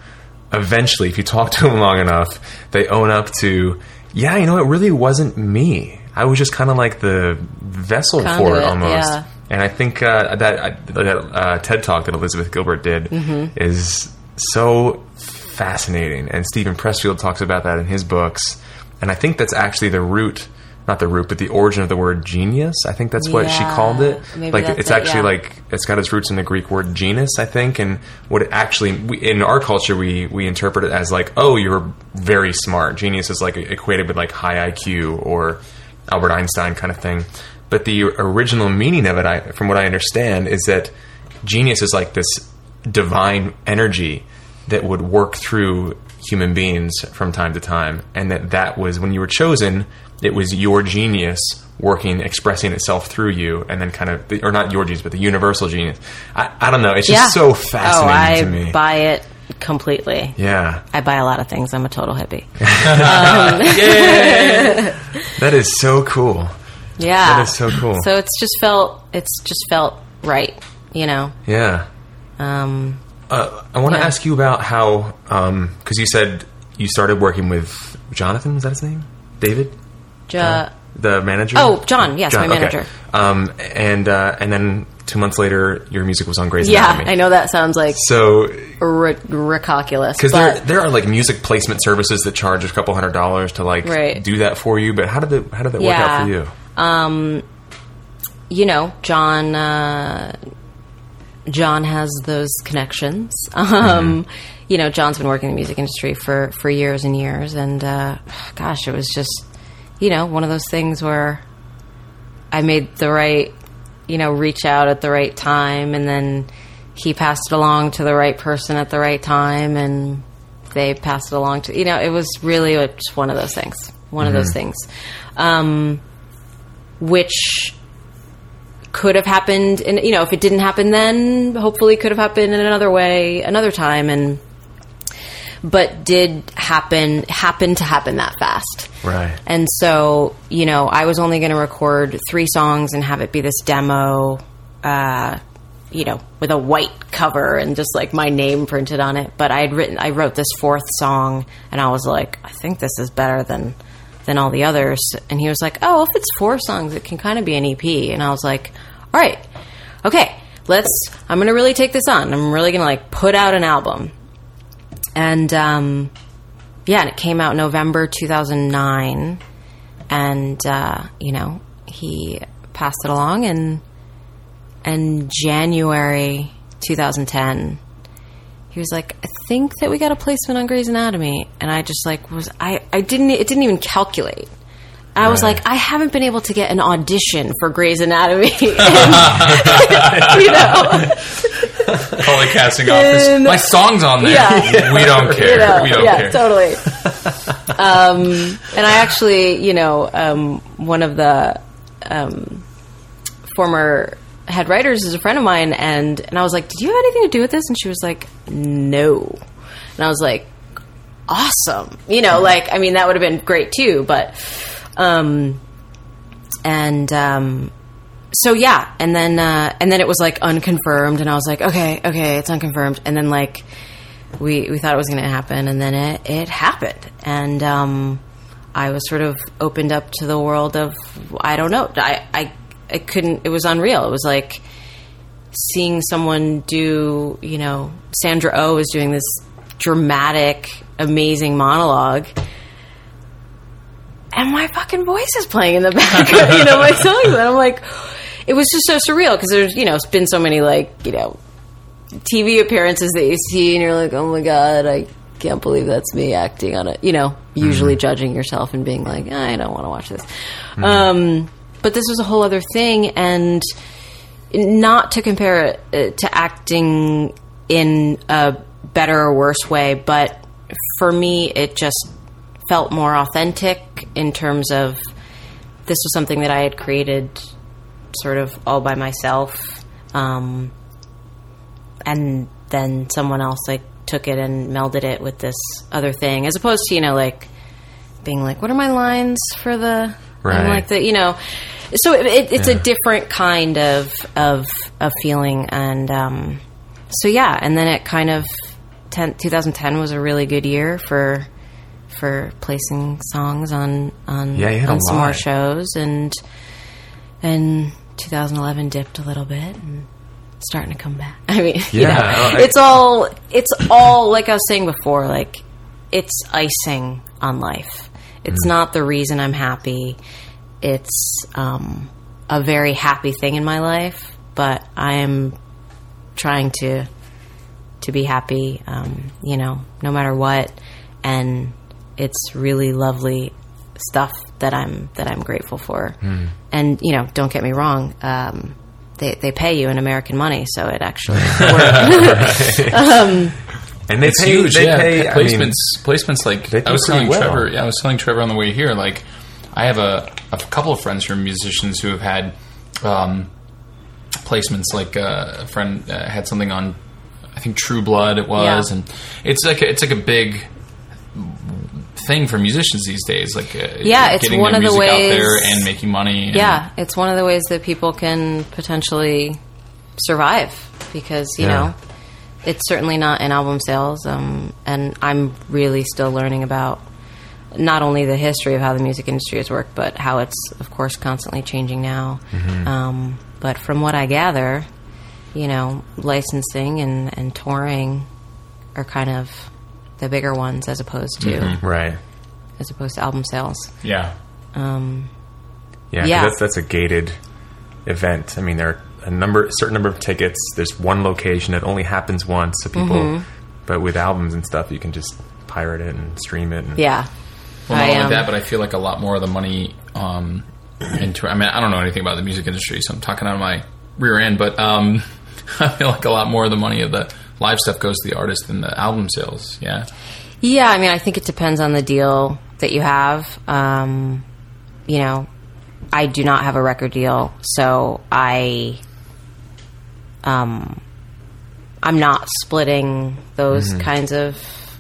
Speaker 3: eventually, if you talk to them long enough, they own up to, yeah, you know, it really wasn't me. I was just kind of like the vessel for it almost.
Speaker 4: yeah.
Speaker 3: And I think uh, that, that uh, TED talk that Elizabeth Gilbert did
Speaker 4: Mm-hmm.
Speaker 3: is so fascinating. And Steven Pressfield talks about that in his books. And I think that's actually the root, not the root, but the origin of the word genius. I think that's what she called it.
Speaker 4: maybe
Speaker 3: like it's
Speaker 4: it,
Speaker 3: actually
Speaker 4: yeah.
Speaker 3: like it's got its roots in the Greek word genus, I think. And what it actually we, in our culture we we interpret it as like, oh, you're very smart. Genius is like equated with like high IQ or Albert Einstein kind of thing. But the original meaning of it, I, from what I understand, is that genius is like this divine energy that would work through human beings from time to time, and that that was when you were chosen, it was your genius working, expressing itself through you, and then kind of, or not your genius, but the universal genius. I, I don't know. It's just
Speaker 4: yeah.
Speaker 3: so fascinating
Speaker 4: oh, I
Speaker 3: to me.
Speaker 4: buy it completely.
Speaker 3: yeah,
Speaker 4: I buy a lot of things. I'm a total hippie. [laughs]
Speaker 3: that is so cool.
Speaker 4: Yeah.
Speaker 3: That is so cool.
Speaker 4: So it's just felt it's just felt right, you know.
Speaker 3: Yeah.
Speaker 4: Um
Speaker 3: Uh, I want to
Speaker 4: Yeah.
Speaker 3: ask you about how, because you said you started working with Jonathan. Is that his name? David,
Speaker 4: ja,
Speaker 3: the manager.
Speaker 4: Oh, John, yes, my
Speaker 3: okay.
Speaker 4: manager.
Speaker 3: Um, and uh, and then two months later, your music was on Grey's
Speaker 4: yeah,
Speaker 3: Anatomy.
Speaker 4: I know that sounds like
Speaker 3: So,
Speaker 4: r- ridiculous.
Speaker 3: because there there are like music placement services that charge a couple hundred dollars to like
Speaker 4: Right.
Speaker 3: do that for you. But how did it how did that work out for
Speaker 4: Yeah.
Speaker 3: you?
Speaker 4: you know, John uh, John has those connections. [laughs] Um, You know, John's been working in the music industry for for years and years, and uh, gosh, it was just you know one of those things where I made the right you know reach out at the right time, and then he passed it along to the right person at the right time, and they passed it along to you know it was really just one of those things, one of those things, um, which could have happened and you know if it didn't happen then hopefully could have happened in another way another time and but did happen happen to happen that fast
Speaker 3: Right.
Speaker 4: and so you know i was only going to record three songs and have it be this demo uh you know with a white cover and just like my name printed on it but i had written i wrote this fourth song and i was like i think this is better than than all the others. And he was like, "Oh, if it's four songs, it can kind of be an EP." And I was like, "All right, okay, let's. I'm going to really take this on. I'm really going to like put out an album." And um, yeah, and it came out November 2009, and uh, you know he passed it along, and and January 2010 he was like, I think that we got a placement on Grey's Anatomy, and I just like was I I didn't it didn't even calculate. I was
Speaker 3: Right.
Speaker 4: like, I haven't been able to get an audition for Grey's Anatomy. And, [laughs] [laughs] you know, [laughs]
Speaker 2: The casting office.
Speaker 4: And-
Speaker 2: My song's on there.
Speaker 4: Yeah. [laughs]
Speaker 2: We don't care.
Speaker 4: you know,
Speaker 2: we don't
Speaker 4: yeah,
Speaker 2: care.
Speaker 4: totally. [laughs] um, and I actually, you know, um, one of the um, former head writers is a friend of mine, and and I was like, "Did you have anything to do with this?" And she was like, "No," and I was like, "Awesome," you know, like I mean, that would have been great too, but. Um, and um, so yeah, and then uh, and then it was like unconfirmed, and I was like, okay, okay, it's unconfirmed, and then like we we thought it was going to happen, and then it it happened, and um, I was sort of opened up to the world of I don't know, I I I couldn't, it was unreal. It was like seeing someone do, you know, Sandra O oh is doing this dramatic, amazing monologue and my fucking voice is playing in the [laughs] background, you know, my songs. And I'm like, it was just so surreal because there's, you know, it's been so many like, you know, TV appearances that you see and you're like, oh my God, I can't believe that's me acting on it. You know, usually judging yourself and being like, I don't want to watch this. Um, but this was a whole other thing. And not to compare it uh, to acting in a better or worse way, but for me, it just felt more authentic in terms of this was something that I had created sort of all by myself. Um, and then someone else like took it and melded it with this other thing, as opposed to, you know, like being like, what are my lines for the,
Speaker 3: Right.
Speaker 4: like the, you know, so it, it, it's a different kind of, of, of feeling. And, um, so yeah, and then it kind of, 10, 2010 was a really good year for, for placing songs on on,
Speaker 3: Yeah, you had a
Speaker 4: on some more shows and and 2011 dipped a little bit and starting to come back. I mean, you [laughs]
Speaker 3: Yeah,
Speaker 4: know,
Speaker 3: I-
Speaker 4: it's all it's all like I was saying before, like it's icing on life. It's not the reason I'm happy. It's um, a very happy thing in my life, but I am trying to to be happy, um, you know, no matter what. And it's really lovely stuff that I'm that I'm grateful for. And you know, don't get me wrong, um, they they pay you in American money, so it actually [laughs] works. [laughs]
Speaker 3: and they
Speaker 2: It's
Speaker 3: pay,
Speaker 2: huge.
Speaker 3: They
Speaker 2: yeah,
Speaker 3: pay, I
Speaker 2: placements.
Speaker 3: mean,
Speaker 2: placements like I was telling
Speaker 3: well.
Speaker 2: Trevor. Yeah, I was telling Trevor on the way here. Like, I have a, a couple of friends who are musicians who have had um, placements. Like uh, a friend uh, had something on, I think True Blood. It was,
Speaker 4: Yeah.
Speaker 2: and it's like a, it's like a big thing for musicians these days. Like, uh,
Speaker 4: Yeah, it's
Speaker 2: getting
Speaker 4: one of the
Speaker 2: music out there and making money. and-
Speaker 4: yeah, it's one of the ways that people can potentially survive because you
Speaker 3: Yeah.
Speaker 4: know it's certainly not in album sales. Um, and I'm really still learning about not only the history of how the music industry has worked, but how it's of course constantly changing now. Um, but from what I gather, you know, licensing and, and touring are kind of the bigger ones as opposed to
Speaker 3: right.
Speaker 4: as opposed to album sales.
Speaker 2: yeah.
Speaker 4: Um,
Speaker 3: Yeah, 'cause
Speaker 4: Yeah.
Speaker 3: that's that's a gated event. I mean, there are a number, a certain number of tickets. There's one location. It only happens once, so people.
Speaker 4: Mm-hmm.
Speaker 3: But with albums and stuff, you can just pirate it and stream it. And,
Speaker 4: yeah.
Speaker 2: Well, not
Speaker 4: I,
Speaker 2: only
Speaker 4: um,
Speaker 2: that, but I feel like a lot more of the money um, into. I mean, I don't know anything about the music industry, so I'm talking out of my rear end. But um, [laughs] I feel like a lot more of the money of the live stuff goes to the artist than the album sales. Yeah,
Speaker 4: Yeah, I mean, I think it depends on the deal that you have. Um, you know, I do not have a record deal, so I, um, I'm not splitting those kinds of.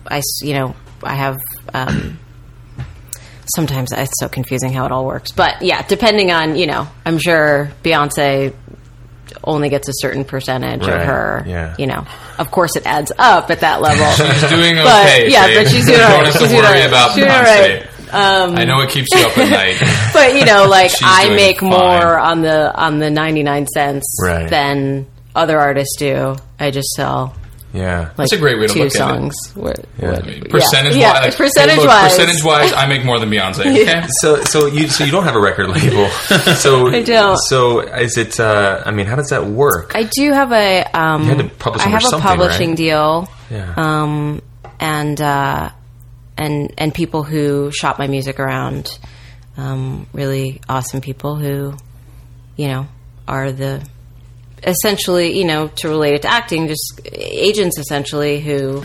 Speaker 4: I you know, I have. Um, [clears throat] sometimes it's so confusing how it all works, but yeah, depending on you know, I'm sure Beyonce only gets a certain percentage of her.
Speaker 3: yeah.
Speaker 4: You know, of course, it adds up at that level. [laughs]
Speaker 2: she's doing
Speaker 4: But,
Speaker 2: okay.
Speaker 4: yeah,
Speaker 2: Dave.
Speaker 4: but she's doing [laughs] all right. She's doing all
Speaker 2: worry about
Speaker 4: She's
Speaker 2: Beyonce.
Speaker 4: Um,
Speaker 2: I know it keeps you up at night. [laughs]
Speaker 4: but you know, like I make
Speaker 2: fine.
Speaker 4: more on the on the ninety nine cents
Speaker 3: Right.
Speaker 4: than other artists do. I just sell
Speaker 3: Yeah.
Speaker 4: like
Speaker 2: That's a great way to
Speaker 4: two
Speaker 2: look at it.
Speaker 4: songs. What, what-
Speaker 2: Percentage
Speaker 4: yeah,
Speaker 2: wise,
Speaker 4: yeah, percentage
Speaker 2: look,
Speaker 4: wise,
Speaker 2: percentage wise, I make more than Beyonce. [laughs] Okay,
Speaker 3: So, so you, so you don't have a record label. [laughs] So,
Speaker 4: I don't.
Speaker 3: So, is it? Uh, I mean, how does that work?
Speaker 4: I do have a um,
Speaker 3: had to publish
Speaker 4: I have a publishing
Speaker 3: right?
Speaker 4: deal.
Speaker 3: Yeah.
Speaker 4: um, and uh, and and people who shop my music around, um, really awesome people who, you know, are the essentially, you know, to relate it to acting, just agents essentially who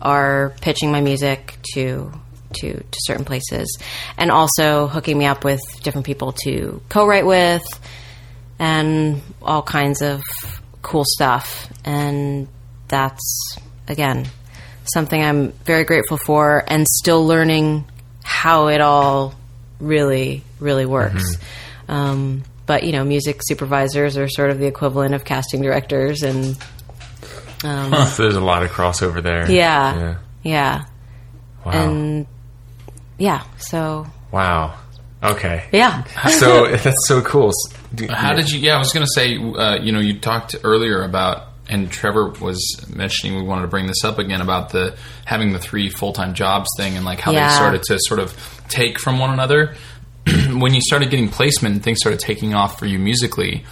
Speaker 4: are pitching my music to to to certain places, and also hooking me up with different people to co-write with, and all kinds of cool stuff, and that's again something I'm very grateful for, and still learning how it all really really works. Um, but you know, music supervisors are sort of the equivalent of casting directors, and um,
Speaker 3: So there's a lot of crossover there.
Speaker 4: yeah,
Speaker 3: Yeah.
Speaker 4: yeah,
Speaker 3: Wow.
Speaker 4: and yeah. So
Speaker 3: wow. Okay.
Speaker 4: yeah,
Speaker 3: So [laughs] that's so cool.
Speaker 2: How did you? Yeah, I was going to say. Uh, you know, you talked earlier about, and Trevor was mentioning we wanted to bring this up again about the having the three full time jobs thing, and like how
Speaker 4: Yeah.
Speaker 2: they started to sort of take from one another. [clears throat] when you started getting placement and things started taking off for you musically,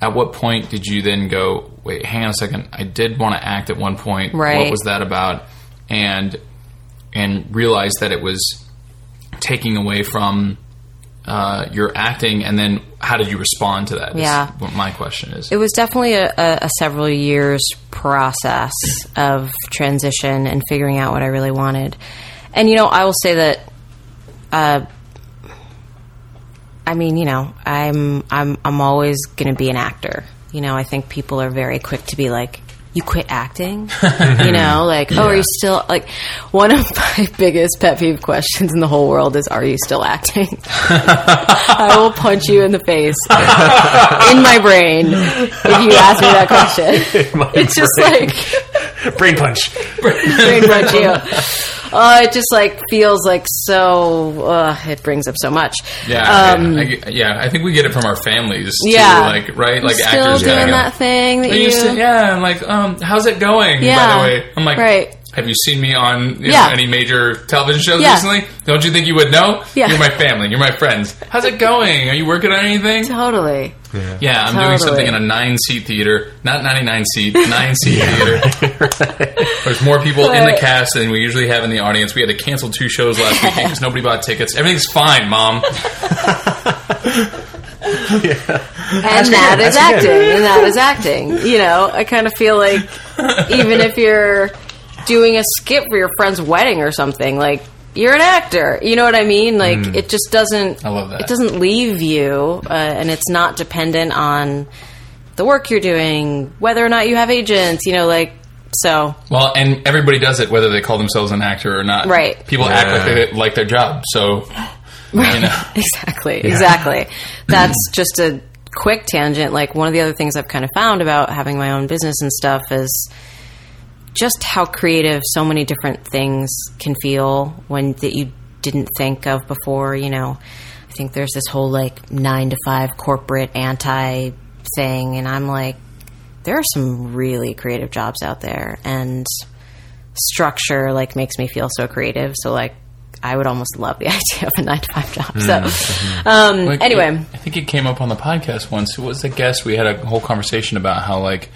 Speaker 2: at what point did you then go? Wait, hang on a second. I did want to act at one point.
Speaker 4: Right.
Speaker 2: What was that about? And and realize that it was taking away from uh, your acting, and then how did you respond to that?
Speaker 4: Yeah.
Speaker 2: what my question is.
Speaker 4: It was definitely a, a, a several years process of transition and figuring out what I really wanted. And you know, I will say that. Uh, I mean, you know, I'm I'm I'm always going to be an actor. You know, I think people are very quick to be like, "You quit acting," [laughs] you know, like, "Oh, are you still like?" One of [laughs] my biggest pet peeve questions in the whole world is, "Are you still acting?" [laughs] I will punch you in the face in my brain if you ask me that question. It's just like
Speaker 3: brain punch.
Speaker 4: brain punch you. Oh, it just like feels like so. Uh, it brings up so much.
Speaker 2: yeah,
Speaker 4: Um,
Speaker 2: I, I- yeah. I think we get it from our families. Too,
Speaker 4: Yeah.
Speaker 2: like right, like
Speaker 4: Still
Speaker 2: actors.
Speaker 4: doing that thing that you.
Speaker 2: you still- yeah, I'm like, um, how's it going?
Speaker 4: Yeah, By
Speaker 2: the way, I'm like,
Speaker 4: right.
Speaker 2: Have you seen me on you know, any major television shows
Speaker 4: Yeah.
Speaker 2: recently? Don't you think you would know?
Speaker 4: Yeah.
Speaker 2: You're my family. You're my friends. How's it going? Are you working on anything?
Speaker 4: Totally.
Speaker 2: Yeah, I'm doing something in a nine seat theater, not 99 seat, nine seat theater. [laughs] There's more people in the cast than we usually have in the audience. We had to cancel two shows last week [laughs] because nobody bought tickets. Everything's fine, mom. [laughs] Yeah.
Speaker 4: And that is
Speaker 3: Ask
Speaker 4: acting.
Speaker 3: again.
Speaker 4: And that is acting. You know, I kind of feel like even if you're doing a skit for your friend's wedding or something, like you're an actor. You know what I mean? Like it just doesn't.
Speaker 2: Mm. I love that.
Speaker 4: It doesn't leave you, uh, and it's not dependent on the work you're doing, whether or not you have agents. You know, like so.
Speaker 2: Well, and everybody does it, whether they call themselves an actor or not.
Speaker 4: Right.
Speaker 2: People act like they like their job, so [laughs] you know. [laughs]
Speaker 4: Exactly, exactly. [clears throat] That's just a quick tangent. Like one of the other things I've kind of found about having my own business and stuff is just how creative so many different things can feel when that you didn't think of before. You know, I think there's this whole like nine to five corporate anti thing, and I'm like, there are some really creative jobs out there, and structure like makes me feel so creative. So like. I would almost love the [laughs] idea of a nine to five job. So, um,
Speaker 2: Like,
Speaker 4: anyway,
Speaker 2: it- I think it came up on the podcast once. It was a guest? We had a whole conversation about how like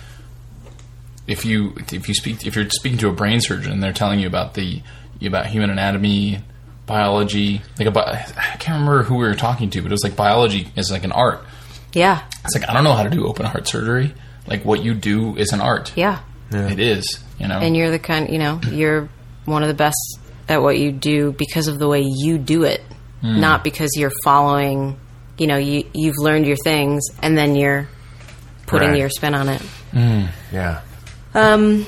Speaker 2: if you if you speak if you're speaking to a brain surgeon and they're telling you about the about human anatomy, biology, like about I can't remember who we were talking to, but it was like biology is like an art.
Speaker 4: yeah,
Speaker 2: It's like I don't know how to do open heart surgery. Like what you do is an art.
Speaker 4: yeah.
Speaker 2: It is, you know.
Speaker 4: And you're the kind, you know, you're one of the best at what you do because of the way you do it, hmm. not because you're following. You know, you you've learned your things and then you're putting
Speaker 3: Right.
Speaker 4: your spin on it. Hmm.
Speaker 3: Yeah.
Speaker 4: Um,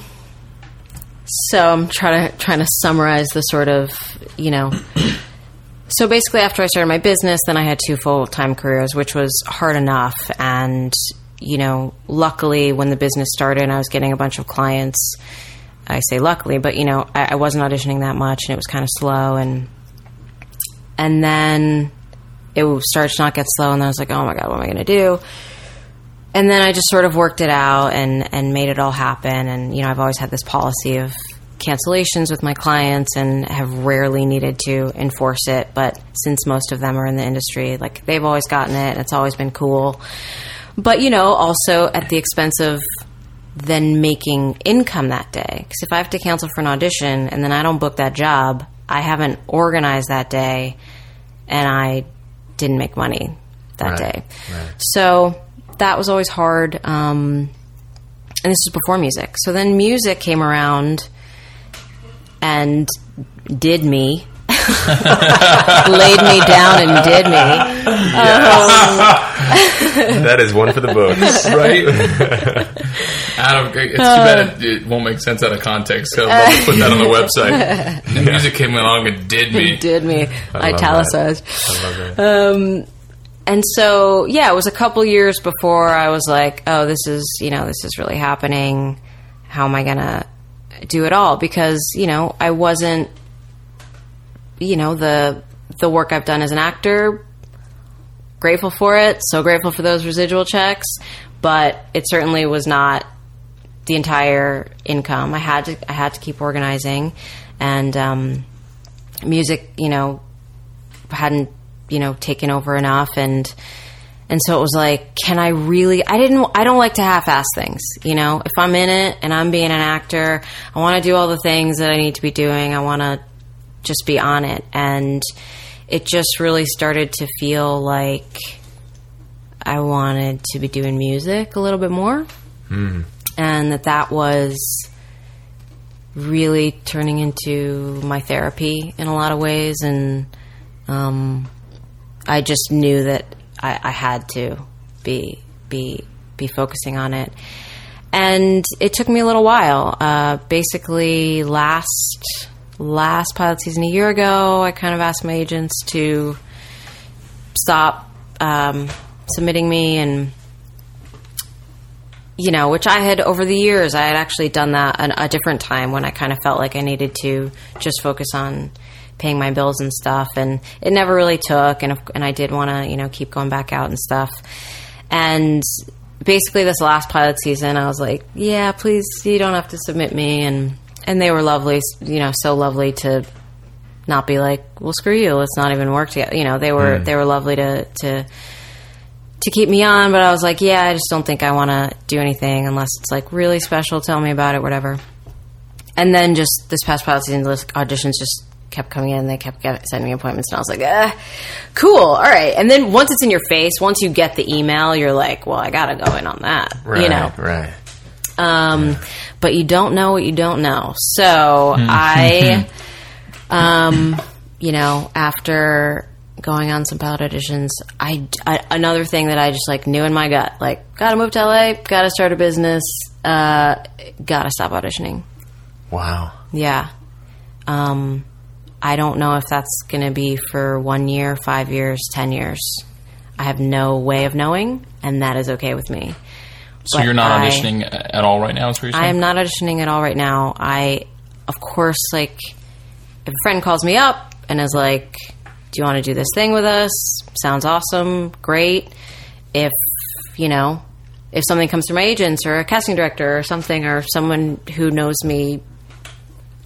Speaker 4: so I'm trying to trying to summarize the sort of you know. So basically, after I started my business, then I had two full time careers, which was hard enough. And you know, luckily, when the business started, I was getting a bunch of clients. I say luckily, but you know, I, I wasn't auditioning that much, and it was kind of slow. And and then it started to not get slow, and then I was like, oh my god, what am I going to do? And then I just sort of worked it out and and made it all happen. And you know, I've always had this policy of cancellations with my clients and have rarely needed to enforce it. But since most of them are in the industry, like they've always gotten it, and it's always been cool. But you know, also at the expense of then making income that day. Because if I have to cancel for an audition and then I don't book that job, I haven't organized that day, and I didn't make money that
Speaker 3: Right,
Speaker 4: day.
Speaker 3: right.
Speaker 4: So that was always hard. Um, and this was before music. So then music came around and did me. [laughs] laid me down and did me.
Speaker 3: that is one for the books. [laughs]
Speaker 2: right? [laughs] Out of, it's too bad it, it won't make sense out of context. So I'd love to put that on the website. The music came along and did me.
Speaker 4: Did me.
Speaker 3: I love
Speaker 4: Italicized.
Speaker 3: I love that.
Speaker 4: Um, and so, yeah, it was a couple years before I was like, oh, this is, you know, this is really happening. How am I to do it all? Because, you know, I wasn't, you know, the, the work I've done as an actor, grateful for it. So grateful for those residual checks. But it certainly was not the entire income. I had to, I had to keep organizing and, um, music, you know, hadn't you know taken over enough and and so it was like can i really i didn't i don't like to half-ass things you know? If i'm in it and i'm being an actor i want to do all the things that i need to be doing. I want to just be on it. And it just really started to feel like i wanted to be doing music a little bit more. And that that was really turning into my therapy in a lot of ways. And um, I just knew that I, I had to be be be focusing on it, and it took me a little while. Uh, basically, last last pilot season a year ago, I kind of asked my agents to stop um, submitting me and you know, which I had over the years, I had actually done that an, a different time when I kind of felt like I needed to just focus on paying my bills and stuff, and it never really took, and and I did want to, you know, keep going back out and stuff, and basically this last pilot season, I was like, yeah, please, you don't have to submit me, and and they were lovely, you know, so lovely to not be like, well, screw you, let's not even work together, you know, they were mm. they were lovely to to to keep me on, but I was like, yeah, I just don't think I want to do anything unless it's like really special. Tell me about it, whatever. And then just this past pilot season, the auditions just kept coming in. They kept sending me appointments, and I was like, ah, cool, all right. And then once it's in your face, once you get the email, you're like, well, I got to go in on that,
Speaker 3: Right,
Speaker 4: you know.
Speaker 3: right.
Speaker 4: Um, but you don't know what you don't know. So I, [laughs] um, you know, after going on some pilot auditions, I, I- another thing that I just like knew in my gut, like, gotta move to LA, gotta start a business, uh, gotta stop auditioning.
Speaker 3: Wow.
Speaker 4: Yeah. Um, I don't know if that's going to be for one year, five years, ten years. I have no way of knowing, and that is okay with me.
Speaker 2: So
Speaker 4: But
Speaker 2: you're not
Speaker 4: I-
Speaker 2: auditioning at all right now? Is what you're saying?
Speaker 4: I am not auditioning at all right now. I, of course, like, if a friend calls me up and is like, Do you want to do this thing with us? Sounds awesome. Great. If, you know, if something comes from my agents or a casting director or something or someone who knows me,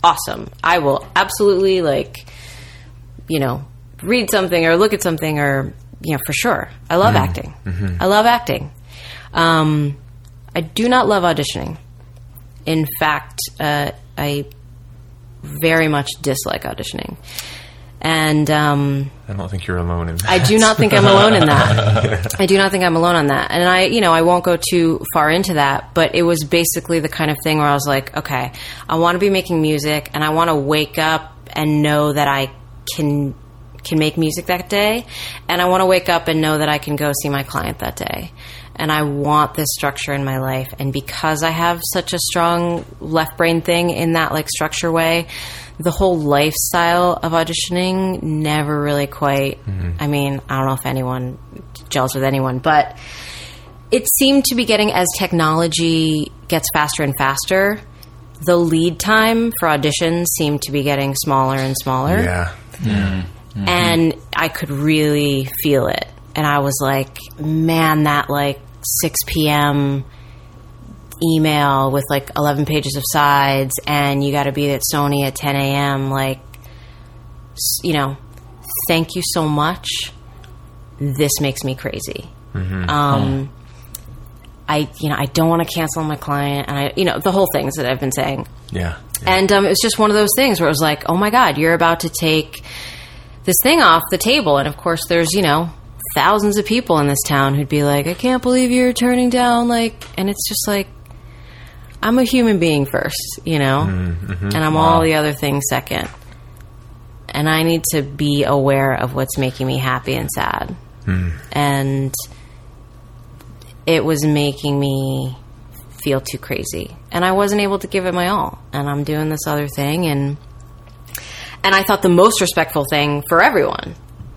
Speaker 4: awesome. I will absolutely, like, you know, read something or look at something or, you know, for sure. I love acting. I love acting. Um, I do not love auditioning. In fact, uh, I very much dislike auditioning. And um,
Speaker 3: I don't think you're alone in that.
Speaker 4: I do not think I'm alone in that. [laughs] I do not think I'm alone on that. And I, you know, I won't go too far into that, but it was basically the kind of thing where I was like, okay, I want to be making music and I want to wake up and know that I can can make music that day and I want to wake up and know that I can go see my client that day. And I want this structure in my life and because I have such a strong left brain thing in that like structure way, the whole lifestyle of auditioning never really quite mm-hmm. I mean, I don't know if anyone gels with anyone, but it seemed to be getting as technology gets faster and faster, the lead time for auditions seemed to be getting smaller and smaller.
Speaker 3: Yeah. Mm-hmm. Mm-hmm.
Speaker 4: and I could really feel it. And I was like, man, that like 6 p.m. email with like 11 pages of sides, and you got to be at Sony at 10 a.m. Like, you know, thank you so much. This makes me crazy. Um, I, you know, I don't want to cancel my client, and I, you know, the whole things that I've been saying.
Speaker 3: Yeah.
Speaker 4: And um, it was just one of those things where it was like, oh my God, you're about to take this thing off the table. And of course, there's, you know, thousands of people in this town who'd be like, I can't believe you're turning down, like, and it's just like, I'm a human being first, you know? Mm, mm-hmm. And I'm all the other things second. And I need to be aware of what's making me happy and sad. Hmm. And it was making me feel too crazy. And i wasn't able to give it my all. And i'm doing this other thing and and i thought the most respectful thing for everyone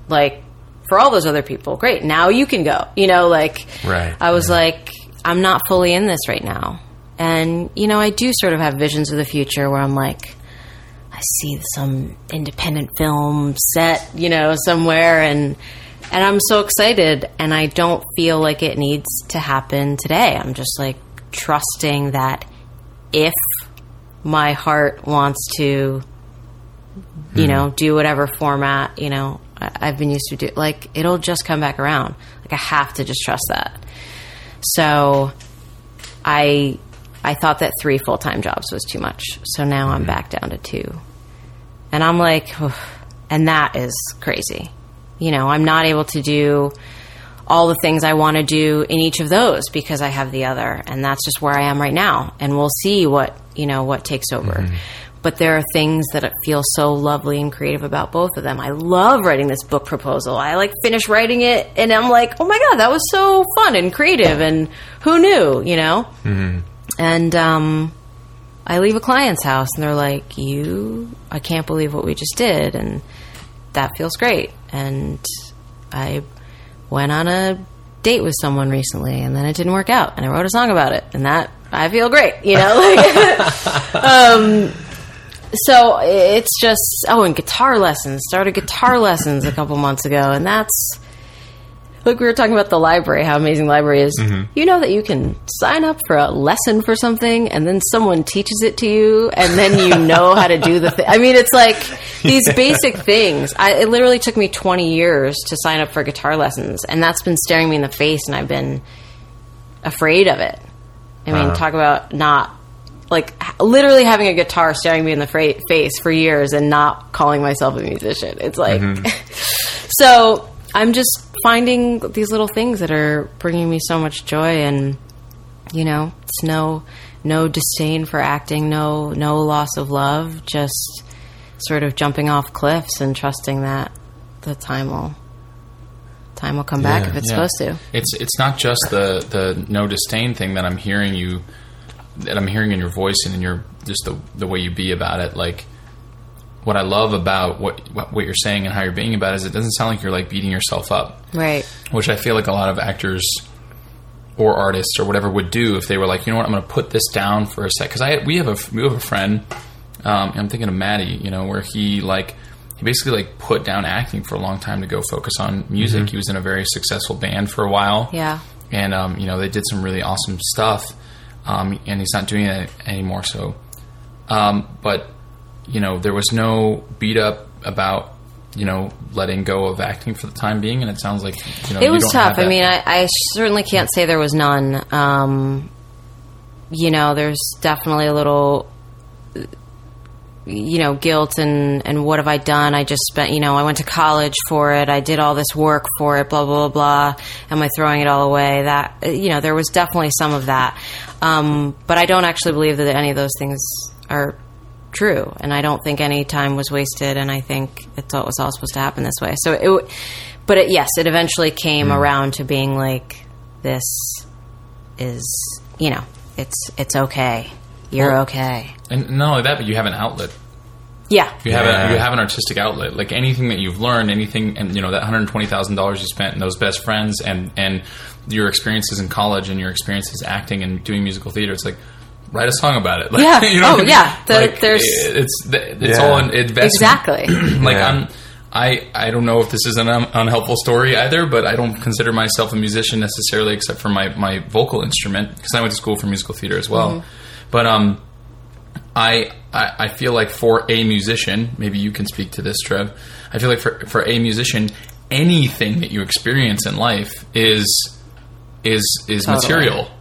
Speaker 4: like for all those other people great now you can go. You know like
Speaker 3: Right,
Speaker 4: i was like i'm not fully in this right now and you know i do sort of have visions of the future where i'm like i see some independent film set you know somewhere and and i'm so excited and i don't feel like it needs to happen today. I'm just like trusting that if my heart wants to you hmm. know do whatever format you know I- i've been used to do like it'll just come back around. Like i have to just trust that. So i i thought that three full-time jobs was too much so now i'm back down to two and i'm like and that is crazy you know i'm not able to do all the things I want to do in each of those because I have the other, and that's just where I am right now. And we'll see what you know what takes over. Mm-hmm. But there are things that feel so lovely and creative about both of them. I love writing this book proposal. I like finish writing it, and I'm like, oh my god, that was so fun and creative, and who knew, you know? Mm-hmm. And um, I leave a client's house, and they're like, you, I can't believe what we just did, and that feels great. And I went on a date with someone recently and then it didn't work out and I wrote a song about it. And that I feel great, you know, [laughs] um so it's just oh and guitar lessons. Started guitar lessons a couple months ago and that's like we were talking about the library how amazing the library is. Mm-hmm. You know that you can sign up for a lesson for something and then someone teaches it to you and then you [laughs] know how to do the thing i mean it's like these basic things. I, it literally took me 20 years to sign up for guitar lessons and that's been staring me in the face and i've been afraid of it. I mean uh-huh. talk about not like literally having a guitar staring me in the fra- face for years and not calling myself a musician. It's like mm-hmm. [laughs] so i'm just finding these little things that are bringing me so much joy and you know it's no no disdain for acting no no loss of love just sort of jumping off cliffs and trusting that the time will time will come back
Speaker 3: Yeah,
Speaker 4: if it's
Speaker 2: Yeah.
Speaker 4: supposed to
Speaker 2: It's it's not just the the no disdain thing that I'm hearing you that I'm hearing in your voice and in your just the the way you be about it. Like what I love about what what what you're saying and how you're being about it is it doesn't sound like you're like beating yourself up,
Speaker 4: right
Speaker 2: which I feel like a lot of actors or artists or whatever would do if they were like, you know what, I'm going to put this down for a sec. Because I we have a we have a friend. Um, I'm thinking of Maddie, you know, where he like he basically like put down acting for a long time to go focus on music. He was in a very successful band for a while,
Speaker 4: yeah
Speaker 2: and um, you know they did some really awesome stuff. Um, and he's not doing it anymore. So, um, but you know, there was no beat up about you know letting go of acting for the time being, and it sounds like you know
Speaker 4: it was tough. I mean, I, I certainly can't say there was none. Um, you know, there's definitely a little, you know, guilt and and what have I done? I just spent, you know, I went to college for it. I did all this work for it. Blah blah blah. blah. Am I throwing it all away? That you know, there was definitely some of that. Um, but I don't actually believe that any of those things are true, and I don't think any time was wasted. And I think it's all, it was all supposed to happen this way. So it, w- but it, yes, it eventually came mm. around to being like, this is, you know, it's it's okay. You're
Speaker 2: Well-
Speaker 4: okay.
Speaker 2: And not only that, but you have an outlet.
Speaker 4: Yeah,
Speaker 2: You have
Speaker 3: Yeah.
Speaker 2: a, you have an artistic outlet. Like anything that you've learned, anything, and you know that one hundred twenty thousand dollars you spent and those best friends, and and your experiences in college and your experiences acting and doing musical theater. It's like write a song about it. Like, [laughs]
Speaker 4: Yeah.
Speaker 2: you know
Speaker 4: Oh,
Speaker 2: I mean?
Speaker 4: yeah. The-
Speaker 2: Like,
Speaker 4: there's-
Speaker 2: it's it's
Speaker 3: Yeah.
Speaker 2: all in investment.
Speaker 4: exactly. [clears throat]
Speaker 2: like
Speaker 3: Yeah.
Speaker 2: I'm I I don't know if this is an un- unhelpful story either, but I don't consider myself a musician necessarily, except for my my vocal instrument because I went to school for musical theater as well. But um, I, I I feel like for a musician, maybe you can speak to this, Trev. I feel like for for a musician, anything that you experience in life is is is
Speaker 4: Totally.
Speaker 2: material.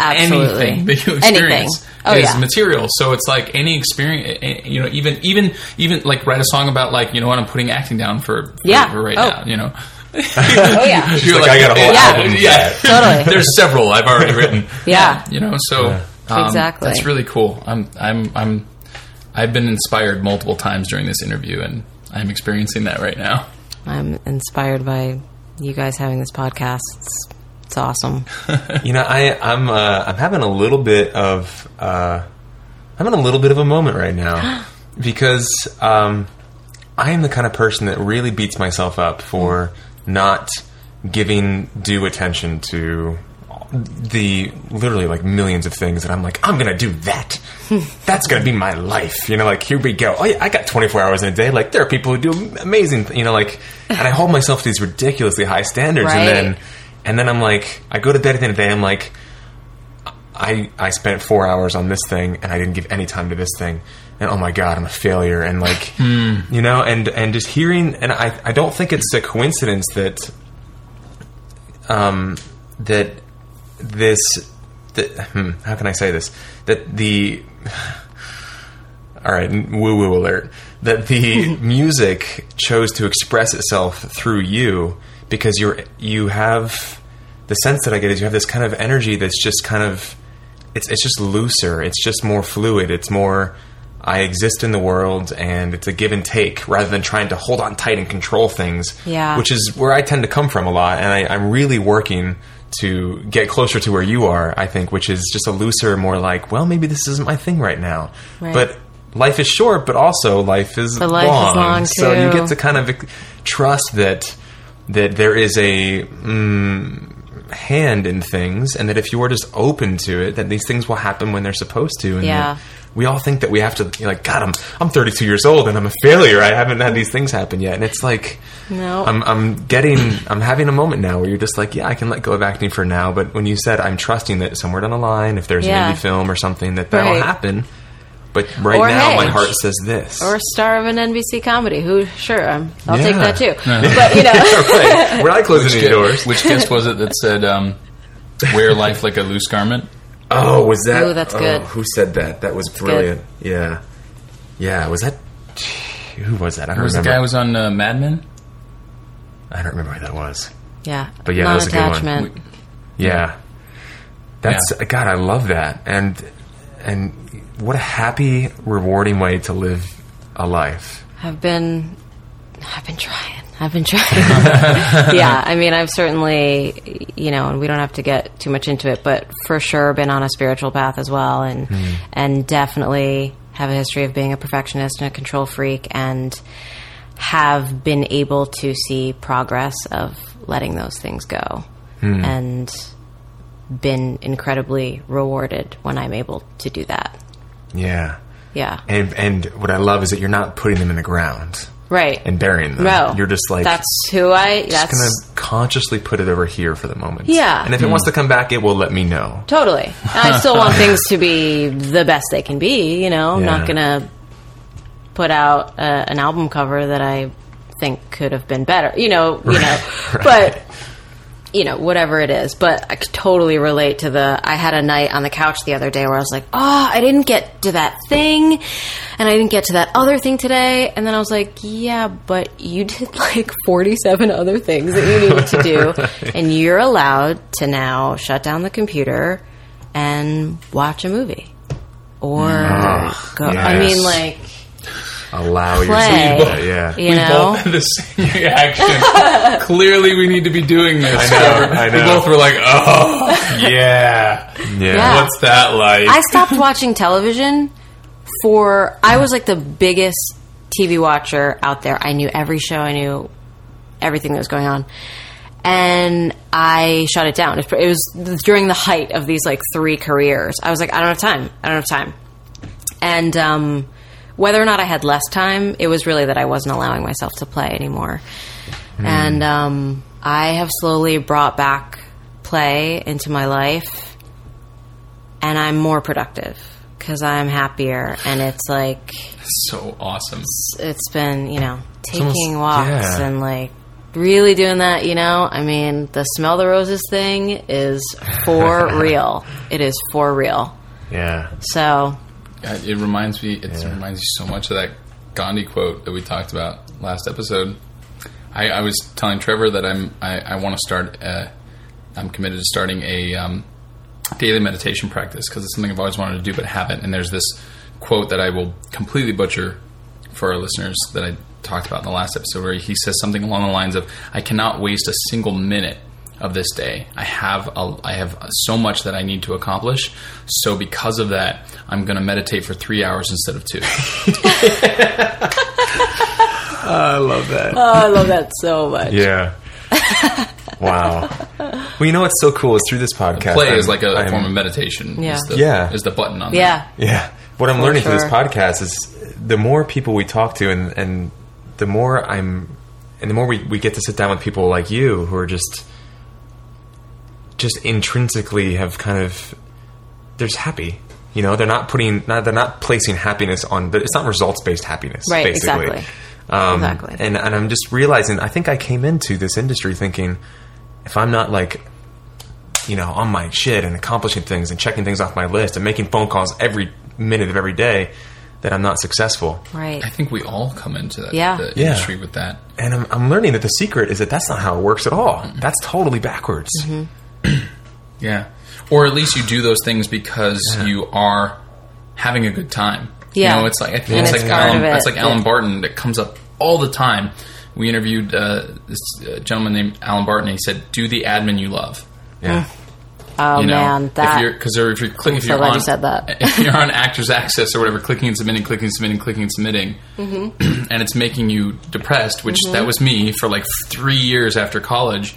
Speaker 4: Absolutely.
Speaker 2: Anything that you
Speaker 4: Anything.
Speaker 2: experience
Speaker 4: Oh,
Speaker 2: is
Speaker 4: yeah.
Speaker 2: material. So it's like any experience, eh, you know, even even even like write a song about like you know what I'm putting acting down for, for,
Speaker 4: Yeah.
Speaker 2: for right
Speaker 4: Oh.
Speaker 2: now. You know, [laughs]
Speaker 4: Oh [laughs] yeah.
Speaker 2: You're
Speaker 3: like, I got a whole
Speaker 2: yeah,
Speaker 3: album
Speaker 2: Yeah, [laughs]
Speaker 4: Totally.
Speaker 2: There's several I've already written.
Speaker 4: Yeah.
Speaker 2: you know, so um,
Speaker 4: Exactly.
Speaker 2: That's really cool. I'm I'm I'm I've been inspired multiple times during this interview, and I'm experiencing that right now.
Speaker 4: I'm inspired by you guys having this podcast. It's, it's awesome. [laughs]
Speaker 3: You know, I, I'm uh, I'm having a little bit of uh, I'm having a little bit of a moment right now [gasps] because um, I am the kind of person that really beats myself up for not giving due attention to the literally like millions of things that I'm like I'm gonna do that. [laughs] That's gonna be my life. You know, like here we go. Oh yeah, I got 24 hours in a day. Like there are people who do amazing. You know, like and I hold myself to these ridiculously high standards,
Speaker 4: Right.
Speaker 3: and then and then I'm like, I go to bed at the end of the day. I'm like, I I spent four hours on this thing, and I didn't give any time to this thing, and oh my god, I'm a failure. And like, [laughs] you know, and and just hearing, and I I don't think it's a coincidence that um that this that hmm, how can I say this that the [sighs] all right, woo woo alert. That the [laughs] music chose to express itself through you because you're you have the sense that I get is you have this kind of energy that's just kind of it's it's just looser. It's just more fluid. It's more I exist in the world and it's a give and take rather than trying to hold on tight and control things.
Speaker 4: Yeah.
Speaker 3: Which is where I tend to come from a lot, and I, I'm really working to get closer to where you are. I think, which is just a looser, more like, well, maybe this isn't my thing right now.
Speaker 4: Right.
Speaker 3: But life is short, but also life is
Speaker 4: But life is
Speaker 3: long.
Speaker 4: long,
Speaker 3: So you get to kind of trust that that there is a mm, hand in things, and that if you are just open to it, that these things will happen when they're supposed to. And
Speaker 4: Yeah.
Speaker 3: we all think that we have to, you're like, God, I'm I'm 32 years old and I'm a failure. I haven't had these things happen yet, and it's like,
Speaker 4: No.
Speaker 3: I'm I'm getting, I'm having a moment now where you're just like, yeah, I can let go of acting for now. But when you said I'm trusting that somewhere down the line, if there's
Speaker 4: Yeah.
Speaker 3: an indie film or something, that that'll
Speaker 4: Right.
Speaker 3: happen. But right
Speaker 4: Or
Speaker 3: now,
Speaker 4: hey.
Speaker 3: my heart says this.
Speaker 4: or star of an NBC comedy. Who? Sure, I'm, I'll take that too. [laughs] But you know, [laughs]
Speaker 3: right. We're not closing any doors.
Speaker 2: Which guest was it that said, um, "Wear life like a loose garment"?
Speaker 3: Oh, was that?
Speaker 4: Ooh, that's
Speaker 3: oh,
Speaker 4: good.
Speaker 3: Who said that? That was brilliant. Yeah, yeah. Was that? Who was that? I don't
Speaker 2: Was the guy who was on uh, Mad Men?
Speaker 3: I don't remember who that was.
Speaker 4: yeah.
Speaker 3: But yeah, that was a good one.
Speaker 4: non-attachment.
Speaker 3: Yeah, that's God. I love that, and and what a happy, rewarding way to live a life.
Speaker 4: I've been, I've been trying. I've been trying. [laughs] yeah, I mean, I've certainly, you know, and we don't have to get too much into it, but for sure been on a spiritual path as well, and hmm. and definitely have a history of being a perfectionist and a control freak, and have been able to see progress of letting those things go, hmm. and been incredibly rewarded when I'm able to do that.
Speaker 3: Yeah,
Speaker 4: Yeah,
Speaker 3: and and what I love is that you're not putting them in the ground
Speaker 4: right.
Speaker 3: and burying them.
Speaker 4: no,
Speaker 3: you're just like
Speaker 4: that's who I.
Speaker 3: just
Speaker 4: That's
Speaker 3: gonna consciously put it over here for the moment.
Speaker 4: Yeah.
Speaker 3: and if it wants to come back, it will let me know.
Speaker 4: Totally. I still want things to be the best they can be, you know. I'm
Speaker 3: Yeah.
Speaker 4: not going to put out uh, an album cover that I think could have been better, you know, you [laughs] know. But you know, whatever it is, but I could totally relate to the I had a night on the couch the other day where I was like, "Oh, I didn't get to that thing and I didn't get to that other thing today." And then I was like, "Yeah, but you [laughs] did like 47 other things that you needed to do [laughs] and you're allowed to now shut down the computer and watch a movie." Or ah, go I mean like
Speaker 3: Allow
Speaker 4: Play.
Speaker 3: yourself. to- Yeah,
Speaker 4: you
Speaker 2: we
Speaker 4: know.
Speaker 2: both had the same [laughs] reaction. Clearly, we need to be doing this.
Speaker 3: I know, I
Speaker 2: We both were like, "Oh, [laughs] yeah.
Speaker 3: yeah.
Speaker 4: Yeah.
Speaker 2: What's that like?"
Speaker 4: I stopped watching television for I was like the biggest TV watcher out there. I knew every show, I knew everything that was going on. And I shut it down. It was during the height of these like three careers. I was like, I don't have time. I don't have time. And um, whether or not I had less time, it was really that I wasn't allowing myself to play anymore. And um, I have slowly brought back play into my life, and I'm more productive because I'm happier. And it's like
Speaker 2: So awesome.
Speaker 4: it's been you know taking
Speaker 3: almost-
Speaker 4: walks
Speaker 3: yeah.
Speaker 4: and like really doing that. You know, I mean, the smell the roses thing is [laughs] for real. It is for real.
Speaker 3: Yeah.
Speaker 4: So
Speaker 2: It reminds me. It reminds me so much of that Gandhi quote that we talked about last episode. I, I was telling Trevor that I'm. I, I want to start. Uh, I'm committed to starting a um, daily meditation practice because it's something I've always wanted to do but haven't. And there's this quote that I will completely butcher for our listeners that I talked about in the last episode, where he says something along the lines of, "I cannot waste a single minute." Of this day, I have a, I have so much that I need to accomplish. So because of that, I'm going to meditate for three hours instead of two. [laughs]
Speaker 3: I love that.
Speaker 4: oh, I love that so much.
Speaker 3: Yeah. [laughs] wow. Well, you know what's so cool is through this podcast.
Speaker 2: Play
Speaker 3: I'm-
Speaker 2: is like a,
Speaker 3: I'm-
Speaker 2: form of meditation.
Speaker 4: Yeah.
Speaker 2: is the,
Speaker 3: Yeah.
Speaker 2: is the button on
Speaker 4: Yeah,
Speaker 3: Yeah. What I'm learning through this podcast is the more people we talk to and, and the more I'm and the more we, we get to sit down with people like you who are just just intrinsically have kind of they're just happy. You know, they're not putting not, they're not placing happiness on it's not results based happiness.
Speaker 4: Right,
Speaker 3: basically.
Speaker 4: exactly.
Speaker 3: Um,
Speaker 4: Exactly.
Speaker 3: And and I'm just realizing I think I came into this industry thinking if I'm not like you know, on my shit and accomplishing things and checking things off my list and making phone calls every minute of every day, that I'm not successful.
Speaker 4: right.
Speaker 2: I think we all come into that,
Speaker 4: Yeah.
Speaker 2: the
Speaker 3: Yeah.
Speaker 2: industry with that.
Speaker 3: And I'm, I'm learning that the secret is that that's not how it works at all. That's totally backwards. [clears throat]
Speaker 2: Yeah. Or at least you do those things because you are having a good time.
Speaker 4: Yeah.
Speaker 2: You know, it's like I think it's,
Speaker 4: it's
Speaker 2: like Alan,
Speaker 4: it,
Speaker 2: it's like Alan
Speaker 4: yeah.
Speaker 2: Barton that comes up all the time. We interviewed uh, this uh, gentleman named Alan Barton. And he said, "Do the admin you love."
Speaker 3: Yeah.
Speaker 4: oh
Speaker 2: you know,
Speaker 4: man, that
Speaker 2: if you're because if you're clicking, if
Speaker 4: so
Speaker 2: you're
Speaker 4: glad
Speaker 2: on,
Speaker 4: you said that. [laughs]
Speaker 2: if you're on Actors Access or whatever, clicking and submitting, clicking and submitting, clicking and submitting,
Speaker 4: Mm-hmm. [clears throat]
Speaker 2: and it's making you depressed. Which that was me for like three years after college.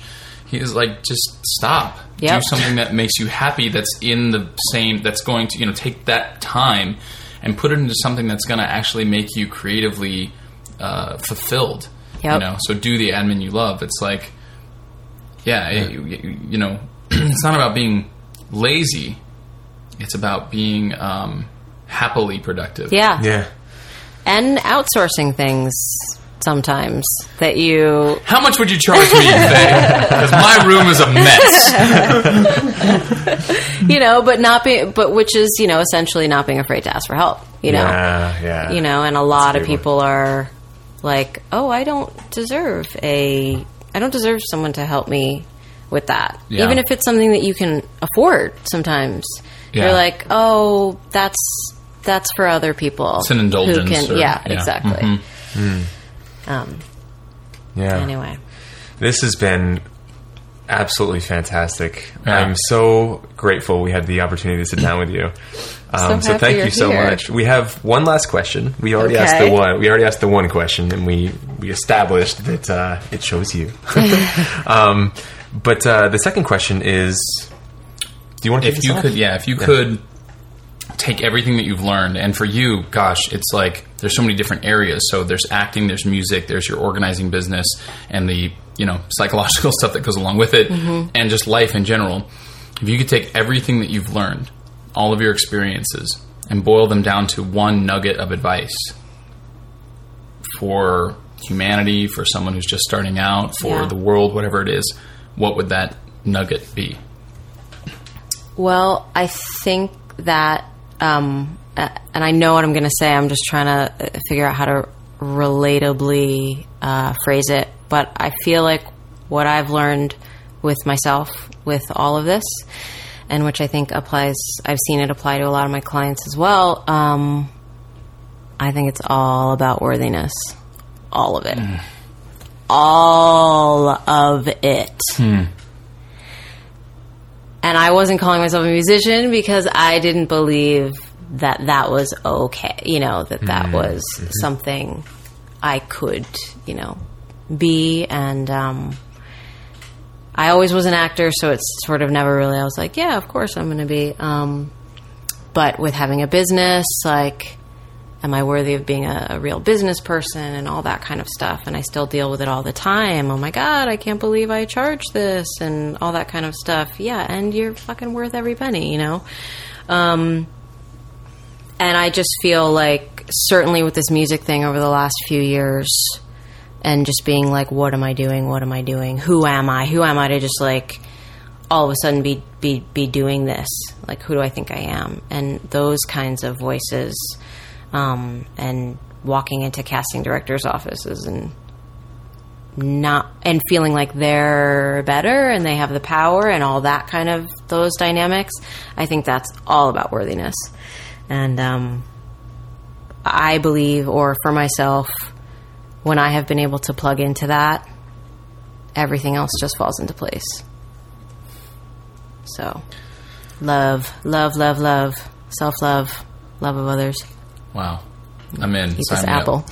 Speaker 2: He was like, just stop.
Speaker 4: Yep.
Speaker 2: Do something that makes you happy. That's in the same. That's going to you know take that time and put it into something that's going to actually make you creatively uh, fulfilled. You know, so do the admin you love. It's like yeah, it- you, you- you know, [clears throat] it's not about being lazy. It's about being um, happily productive.
Speaker 4: yeah.
Speaker 3: Yeah.
Speaker 4: and outsourcing things sometimes that you
Speaker 2: How much would you charge me, Because [laughs] my room is a mess. [laughs]
Speaker 4: you know, but not being, but which is, you know, essentially not being afraid to ask for help, you know,
Speaker 3: Yeah. Yeah.
Speaker 4: you know, and a lot
Speaker 3: a
Speaker 4: of
Speaker 3: big one.
Speaker 4: people are like, oh, I don't deserve a, I don't deserve someone to help me with that,
Speaker 2: Yeah.
Speaker 4: even if it's something that you can afford. Sometimes
Speaker 2: Yeah.
Speaker 4: you're like, oh, that's that's for other people.
Speaker 2: It's an indulgence
Speaker 4: Who can,
Speaker 2: or-
Speaker 4: yeah,
Speaker 2: yeah.
Speaker 4: exactly.
Speaker 2: Mhm.
Speaker 4: Um,
Speaker 3: yeah.
Speaker 4: anyway,
Speaker 3: This has been absolutely fantastic.
Speaker 2: Yeah.
Speaker 3: I'm so grateful we had the opportunity to sit down with you. [sniffs] Um, so
Speaker 4: happy
Speaker 3: thank
Speaker 4: you're
Speaker 3: you so
Speaker 4: here.
Speaker 3: much. We have one last question. We already asked the one. We already asked the one question, and we we established that uh, it shows you. [laughs] [laughs] um, but uh, the second question is: Do you want to?
Speaker 2: If you could, yeah, if you could take everything that you've learned, and for you, gosh, it's like there's so many different areas. So there's acting, there's music, there's your organizing business, and the you know psychological [laughs] stuff that goes along with it, and just life in general. If you could take everything that you've learned, all of your experiences, and boil them down to one nugget of advice for humanity, for someone who's just starting out, for
Speaker 4: Yeah.
Speaker 2: the world, whatever it is, what would that nugget be?
Speaker 4: Well, I think that, um, and I know what I'm going to say. I'm just trying to uh, figure out how to relatably uh, phrase it. But I feel like what I've learned with myself, with all of this, and which I think applies, I've seen it apply to a lot of my clients as well. Um, I think it's all about worthiness. All of it. All of it. And I wasn't calling myself a musician because I didn't believe that that was okay. You know, that that was something I could, you know, be. And um, I always was an actor, so it's sort of never really, I was like, yeah, of course I'm going to be. Um, but with having a business, like, am I worthy of being a, a real business person and all that kind of stuff. And I still deal with it all the time. Oh my God, I can't believe I charge this and all that kind of stuff. Yeah, and you're fucking worth every penny, you know? Um, and I just feel like, certainly with this music thing over the last few years, and just being like, what am I doing? What am I doing? Who am I? Who am I to just like all of a sudden be be be doing this? Like, who do I think I am? And those kinds of voices, um, and walking into casting directors' offices and not and feeling like they're better and they have the power and all that kind of those dynamics. I think that's all about worthiness, and um, I believe, or for myself, when I have been able to plug into that, everything else just falls into place. So, love, love, love, love, self love, love of others.
Speaker 2: Wow. I'm in.
Speaker 4: Eat
Speaker 2: Sign
Speaker 4: this apple.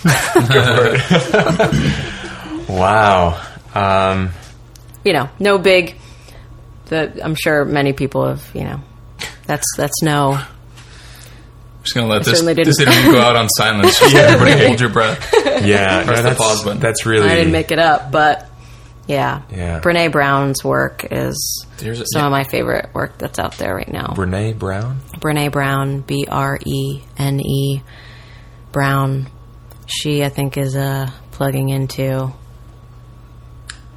Speaker 4: [laughs]
Speaker 3: Wow. Um,
Speaker 4: you know, no big. The, I'm sure many people have, you know, that's that's no.
Speaker 2: Just gonna let this,
Speaker 4: certainly
Speaker 2: this
Speaker 4: didn't.
Speaker 2: interview go out on silence. Just [laughs] everybody hold your breath. [laughs]
Speaker 3: yeah, no,
Speaker 2: the
Speaker 3: that's,
Speaker 2: pause button.
Speaker 3: that's really.
Speaker 4: I didn't make it up, but yeah,
Speaker 3: Yeah.
Speaker 4: Brene Brown's work is
Speaker 2: There's a-
Speaker 4: some
Speaker 2: yeah.
Speaker 4: of my favorite work that's out there right now.
Speaker 3: Brene Brown.
Speaker 4: Brene Brown, B R E N E Brown. She, I think, is uh, plugging into.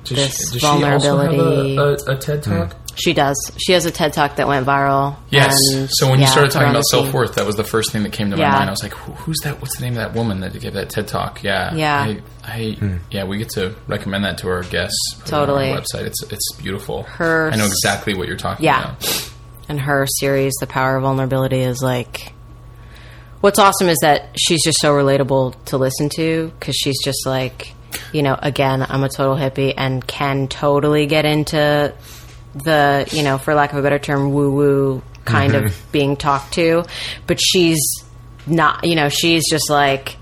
Speaker 2: Does
Speaker 4: This
Speaker 2: does she also have
Speaker 4: vulnerability.
Speaker 2: a, a, a TED talk?
Speaker 4: She does. She has a TED talk that went viral.
Speaker 2: Yes.
Speaker 4: and,
Speaker 2: so when you started talking about self worth, that was the first thing that came to my
Speaker 4: Yeah.
Speaker 2: mind. I was like, "Who's that? What's the name of that woman that gave that TED talk?" Yeah.
Speaker 4: Yeah.
Speaker 2: I, I hmm. yeah, we get to recommend that to our guests. put on
Speaker 4: Totally.
Speaker 2: our website. It's it's beautiful.
Speaker 4: Her
Speaker 2: I know exactly what you're talking
Speaker 4: Yeah.
Speaker 2: about.
Speaker 4: and her series, The Power of Vulnerability, is like. What's awesome is that she's just so relatable to listen to because she's just like, you know, again, I'm a total hippie and can totally get into the, you know, for lack of a better term, woo woo kind of mm-hmm. being talked to. But she's not, you know, she's just like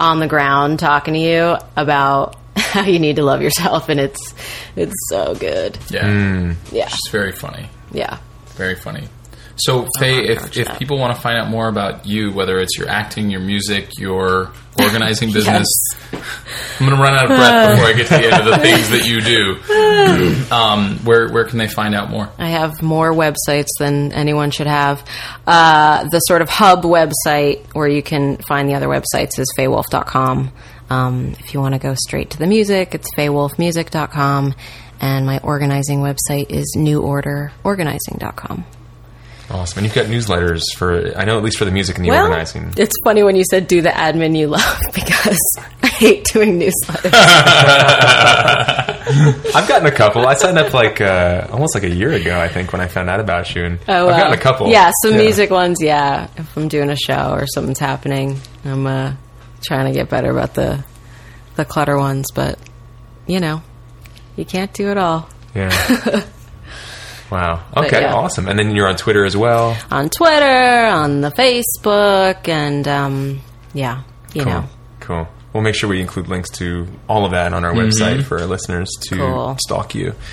Speaker 4: on the ground talking to you about [laughs] how you need to love yourself. And it's, it's so good.
Speaker 2: Yeah. Mm.
Speaker 4: Yeah.
Speaker 2: She's very funny.
Speaker 4: Yeah.
Speaker 2: Very funny. So, Faye, if, if
Speaker 4: that.
Speaker 2: people want to find out more about you, whether it's your acting, your music, your organizing [laughs] business, I'm going to run out of breath [laughs] before I get to the end of the things that you do. [laughs] Um, where where can they find out more?
Speaker 4: I have more websites than anyone should have. Uh, the sort of hub website where you can find the other websites is faywolf.com. Um, if you want to go straight to the music, it's faywolfmusic.com. And my organizing website is neworderorganizing.com.
Speaker 3: Awesome. And you've got newsletters for, I know at least for the music and the
Speaker 4: Well,
Speaker 3: organizing.
Speaker 4: it's funny when you said do the admin you love [laughs] because I hate doing newsletters. [laughs]
Speaker 3: I've gotten a couple. I signed up like uh, almost like a year ago, I think, when I found out about you. And
Speaker 4: Oh,
Speaker 3: I've gotten a couple.
Speaker 4: Yeah, some music ones. Yeah, if I'm doing a show or something's happening, I'm uh, trying to get better about the the clutter ones. But you know, you can't do it all.
Speaker 3: Yeah. [laughs] wow. Okay.
Speaker 4: yeah.
Speaker 3: Awesome. And then you're on Twitter as well.
Speaker 4: On Twitter, on the Facebook, and um, yeah, you
Speaker 3: Cool.
Speaker 4: know,
Speaker 3: Cool. We'll make sure we include links to all of that on our website for our listeners to
Speaker 4: Cool.
Speaker 3: stalk you. [laughs]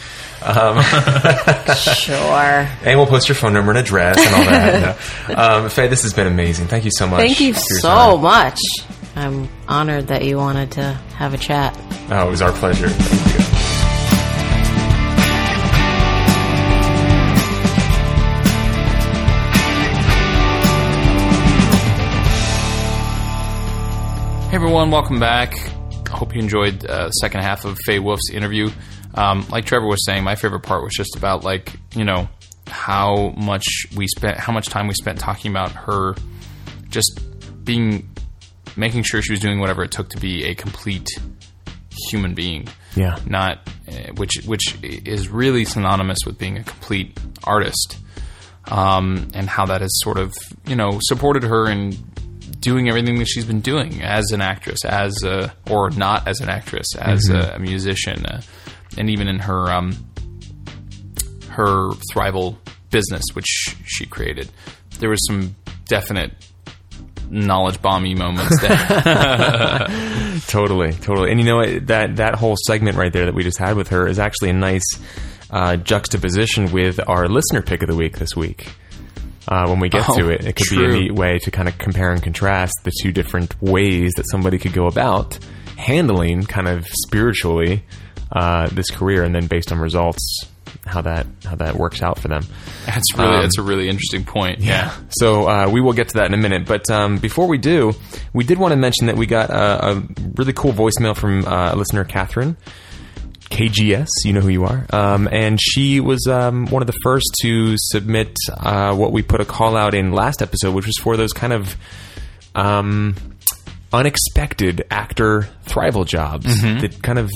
Speaker 4: Um, sure.
Speaker 3: And we'll post your phone number and address and all that. [laughs] No. um, Faye, this has been amazing. Thank you so much.
Speaker 4: Thank you so
Speaker 3: time.
Speaker 4: much. I'm honored that you wanted to have a chat.
Speaker 3: Oh, it was our pleasure.
Speaker 2: Hey everyone, welcome back. I hope you enjoyed uh, the second half of Faye Wolf's interview. Um, like Trevor was saying, my favorite part was just about like you know how much we spent, how much time we spent talking about her, just being, making sure she was doing whatever it took to be a complete human being.
Speaker 3: Yeah.
Speaker 2: not uh, which which is really synonymous with being a complete artist, um, and how that has sort of you know supported her in doing everything that she's been doing as an actress, as a, or not as an actress, as a, a musician, uh, and even in her um, her Thrival business, which she created. There was some definite knowledge bomby moments there. [laughs]
Speaker 3: Totally, totally. And you know that that whole segment right there that we just had with her is actually a nice uh, juxtaposition with our listener pick of the week this week. Uh, when we get
Speaker 2: Oh,
Speaker 3: to it. It could be a neat way to kind of compare and contrast the two different ways that somebody could go about handling kind of spiritually uh, this career, and then based on results, how that how that works out for them.
Speaker 2: That's really
Speaker 3: Um,
Speaker 2: that's a really interesting point. Yeah.
Speaker 3: So uh, we will get to that in a minute. But um, before we do, we did want to mention that we got a, a really cool voicemail from uh, a listener, Catherine. KGS, you know who you are. Um, and she was um, one of the first to submit uh, what we put a call out in last episode, which was for those kind of um, unexpected actor thrival jobs. That kind of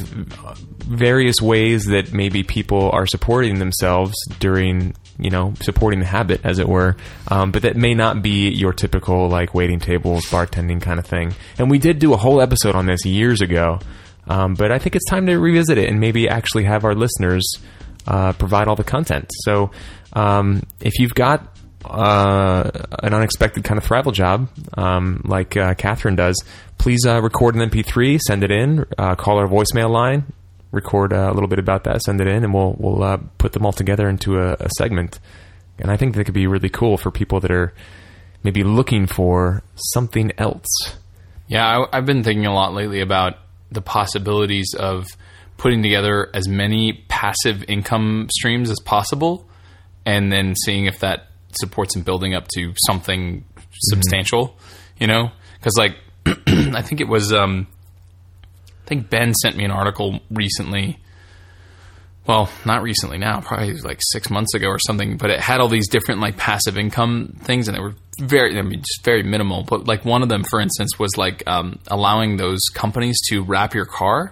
Speaker 3: various ways that maybe people are supporting themselves during, you know, supporting the habit, as it were, um, but that may not be your typical like waiting tables, bartending kind of thing. And we did do a whole episode on this years ago. Um, but I think it's time to revisit it and maybe actually have our listeners uh, provide all the content. So um, if you've got uh, an unexpected kind of thrival job, um, like uh, Catherine does, please uh, record an MP3, send it in, uh, call our voicemail line, record uh, a little bit about that, send it in, and we'll we'll put them all together into a, a segment. And I think that could be really cool for people that are maybe looking for something else.
Speaker 2: Yeah, I, I've been thinking a lot lately about the possibilities of putting together as many passive income streams as possible, and then seeing if that supports and building up to something substantial. You know, because like [clears throat] I think it was, um, I think Ben sent me an article recently. Well, not recently now, probably like six months ago or something. But it had all these different like passive income things, and they were very, I mean, just very minimal. But like one of them, for instance, was like um, allowing those companies to wrap your car.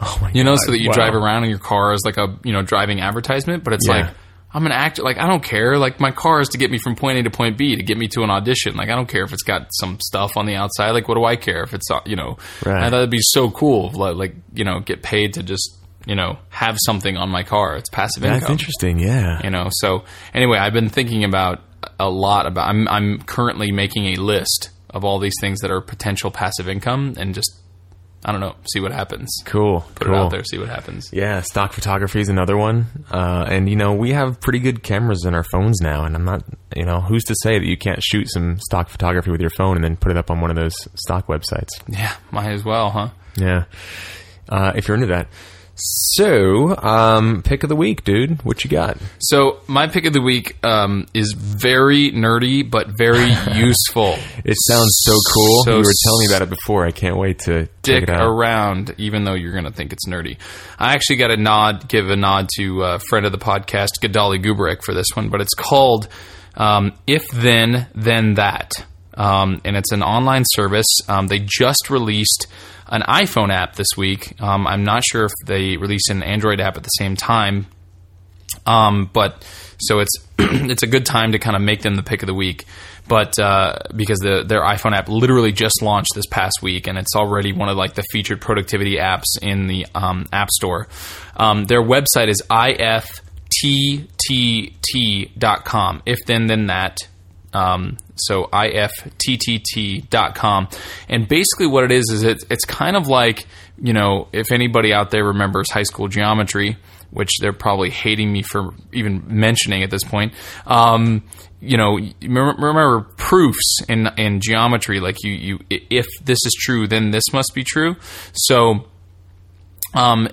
Speaker 3: Oh my
Speaker 2: You know,
Speaker 3: God,
Speaker 2: so that you
Speaker 3: wow.
Speaker 2: drive around in your car as like a you know driving advertisement. But it's
Speaker 3: Yeah.
Speaker 2: like I'm an actor. Like I don't care. Like my car is to get me from point A to point B to get me to an audition. Like I don't care if it's got some stuff on the outside. Like what do I care if it's uh, you know?
Speaker 3: Right.
Speaker 2: I thought it'd be so cool. Like you know, get paid to just you know have something on my car. It's passive
Speaker 3: That's
Speaker 2: income
Speaker 3: interesting. Yeah.
Speaker 2: you know so anyway i've been thinking about a lot about i'm i'm currently making a list of all these things that are potential passive income and just i don't know see what happens
Speaker 3: Cool.
Speaker 2: put
Speaker 3: cool.
Speaker 2: it out there see what happens
Speaker 3: Yeah, stock photography is another one. Uh, and, you know, we have pretty good cameras in our phones now. And I'm not, you know, who's to say that you can't shoot some stock photography with your phone and then put it up on one of those stock websites?
Speaker 2: yeah might as well huh
Speaker 3: Yeah. Uh, if you're into that. So, um, pick of the week, dude. What you got?
Speaker 2: so my pick of the week um, is very nerdy but very [laughs] useful
Speaker 3: It sounds so cool.
Speaker 2: So
Speaker 3: you were telling me about it before. I can't wait to check it out.
Speaker 2: around, even though you're going to think it's nerdy. I actually got a nod, give a nod to a friend of the podcast, Gadali Gubrick, for this one, but it's called um, If Then, Then That. Um, and it's an online service. Um, they just released an iPhone app this week. Um, I'm not sure if they release an Android app at the same time, um, but so it's [clears throat] it's a good time to kind of make them the pick of the week. But uh, because the, their iPhone app literally just launched this past week, and it's already one of like the featured productivity apps in the um, App Store. Um, their website is ifttt.com. If then then that. Um, so ifttt.com. And basically what it is is it, it's kind of like, you know, if anybody out there remembers high school geometry, which they're probably hating me for even mentioning at this point. Um, you know, remember, proofs in in geometry, like you you if this is true, then this must be true. So um,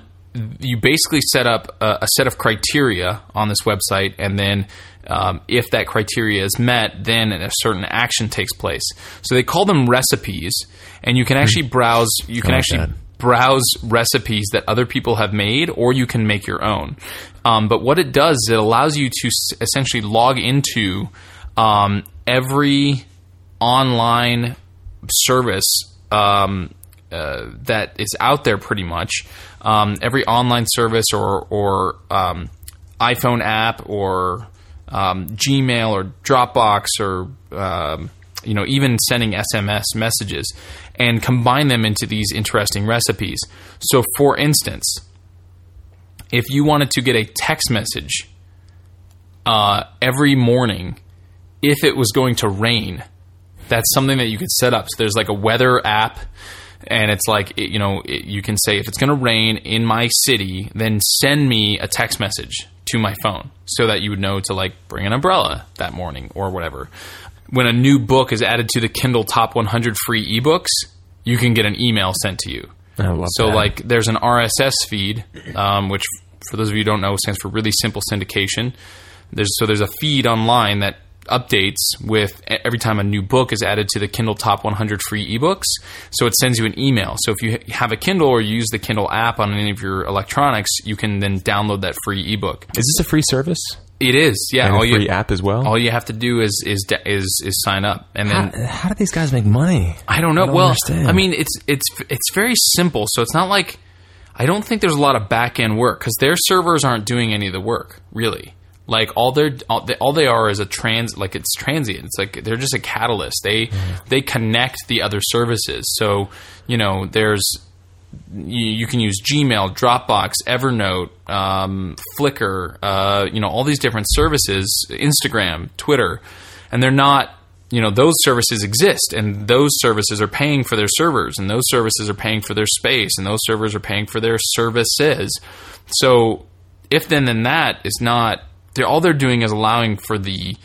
Speaker 2: you basically set up a, a set of criteria on this website, and then um, if that criteria is met, then a certain action takes place. So they call them recipes, and you can actually browse. You can actually browse recipes that other people have made, or you can make your own. Um, but what it does is it allows you to s- essentially log into um, every online service um, uh, that is out there pretty much. Um, every online service or, or um, iPhone app or um, Gmail or Dropbox or um, you know even sending SMS messages and combine them into these interesting recipes. So, for instance, if you wanted to get a text message uh, every morning, if it was going to rain, that's something that you could set up. So there's like a weather app, and it's like it, you know it, you can say if it's going to rain in my city, then send me a text message to my phone so that you would know to like bring an umbrella that morning or whatever. When a new book is added to the Kindle Top 100 free ebooks, you can get an email sent to you. So
Speaker 3: that.
Speaker 2: like there's an RSS feed, um, which for those of you who don't know stands for really simple syndication. There's so there's a feed online that updates with every time a new book is added to the Kindle Top 100 free ebooks. So it sends you an email. So if you have a Kindle or use the Kindle app on any of your electronics, you can then download that free ebook.
Speaker 3: is this a free service
Speaker 2: It is, yeah.
Speaker 3: and
Speaker 2: all
Speaker 3: a free
Speaker 2: you
Speaker 3: app as well?
Speaker 2: all you have to do is is is is sign up, and then
Speaker 3: how, how do these guys make money?
Speaker 2: I don't know.
Speaker 3: I don't
Speaker 2: well,
Speaker 3: understand.
Speaker 2: I mean, it's it's it's very simple. So it's not like I don't think there's a lot of back end work because their servers aren't doing any of the work really. Like all they're all they, all they are is a trans like it's transient. It's like they're just a catalyst. They
Speaker 3: Mm-hmm.
Speaker 2: they connect the other services. So you know there's you, you can use Gmail, Dropbox, Evernote, um, Flickr, uh, you know, all these different services, Instagram, Twitter, and they're not, you know, those services exist, and those services are paying for their servers, and those services are paying for their space, and those servers are paying for their services. So, if then then that is not, they're, all they're doing is allowing for the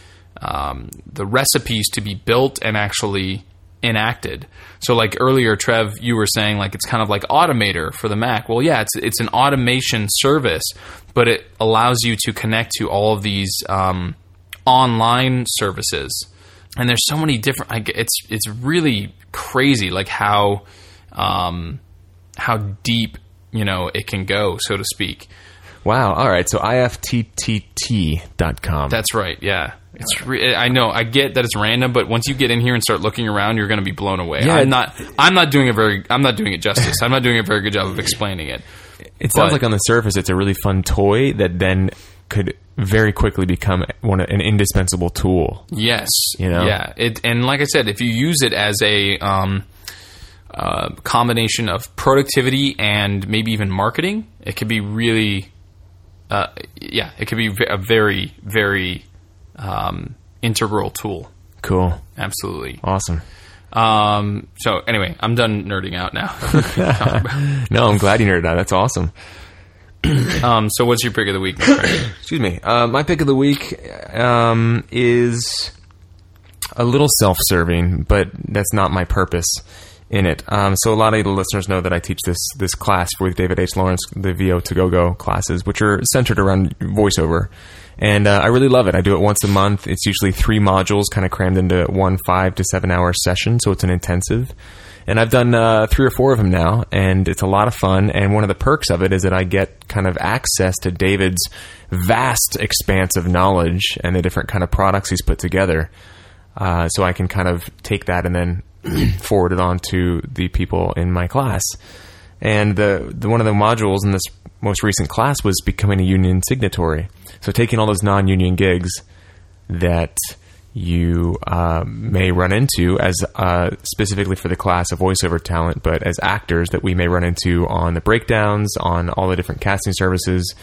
Speaker 2: um, the recipes to be built and actually enacted. So like earlier, Trev, you were saying like it's kind of like Automator for the Mac. Well, yeah, it's it's an automation service, but it allows you to connect to all of these um, online services. And there's so many different. G- it's it's really crazy, like how um, how deep you know it can go, so to speak.
Speaker 3: Wow. All right. So ifttt.com.
Speaker 2: That's right. Yeah. It's re- I know I get that it's random, but once you get in here and start looking around, you're going to be blown away.
Speaker 3: Yeah.
Speaker 2: I'm not. I'm not doing a very. I'm not doing it justice. I'm not doing a very good job of explaining it.
Speaker 3: It sounds
Speaker 2: But-
Speaker 3: like on the surface it's a really fun toy that then could very quickly become one an indispensable tool.
Speaker 2: Yes.
Speaker 3: You know?
Speaker 2: Yeah. It and like I said, if you use it as a um, uh, combination of productivity and maybe even marketing, it could be really. Uh, yeah, it could be a very, very um, integral tool.
Speaker 3: Cool.
Speaker 2: Absolutely.
Speaker 3: Awesome.
Speaker 2: Um, so anyway, I'm done nerding out now. [laughs]
Speaker 3: No, I'm glad you nerded out. That's awesome. [clears throat]
Speaker 2: um, so what's your pick of the week? [coughs]
Speaker 3: Excuse me. Uh, my pick of the week um, is a little self-serving, but that's not my purpose in it. Um, so a lot of the listeners know that I teach this this class with David H. Lawrence, the VO to Go Go classes, which are centered around voiceover. And uh, I really love it. I do it once a month. It's usually three modules, kind of crammed into one five to seven hour session. So it's an intensive. And I've done uh, three or four of them now, and it's a lot of fun. And one of the perks of it is that I get kind of access to David's vast expanse of knowledge and the different kind of products he's put together. Uh, so I can kind of take that and then [clears throat] forward it on to the people in my class. And the, the one of the modules in this most recent class was becoming a union signatory. So taking all those non-union gigs that you uh, may run into as uh, specifically for the class of voiceover talent, but as actors that we may run into on the breakdowns, on all the different casting services,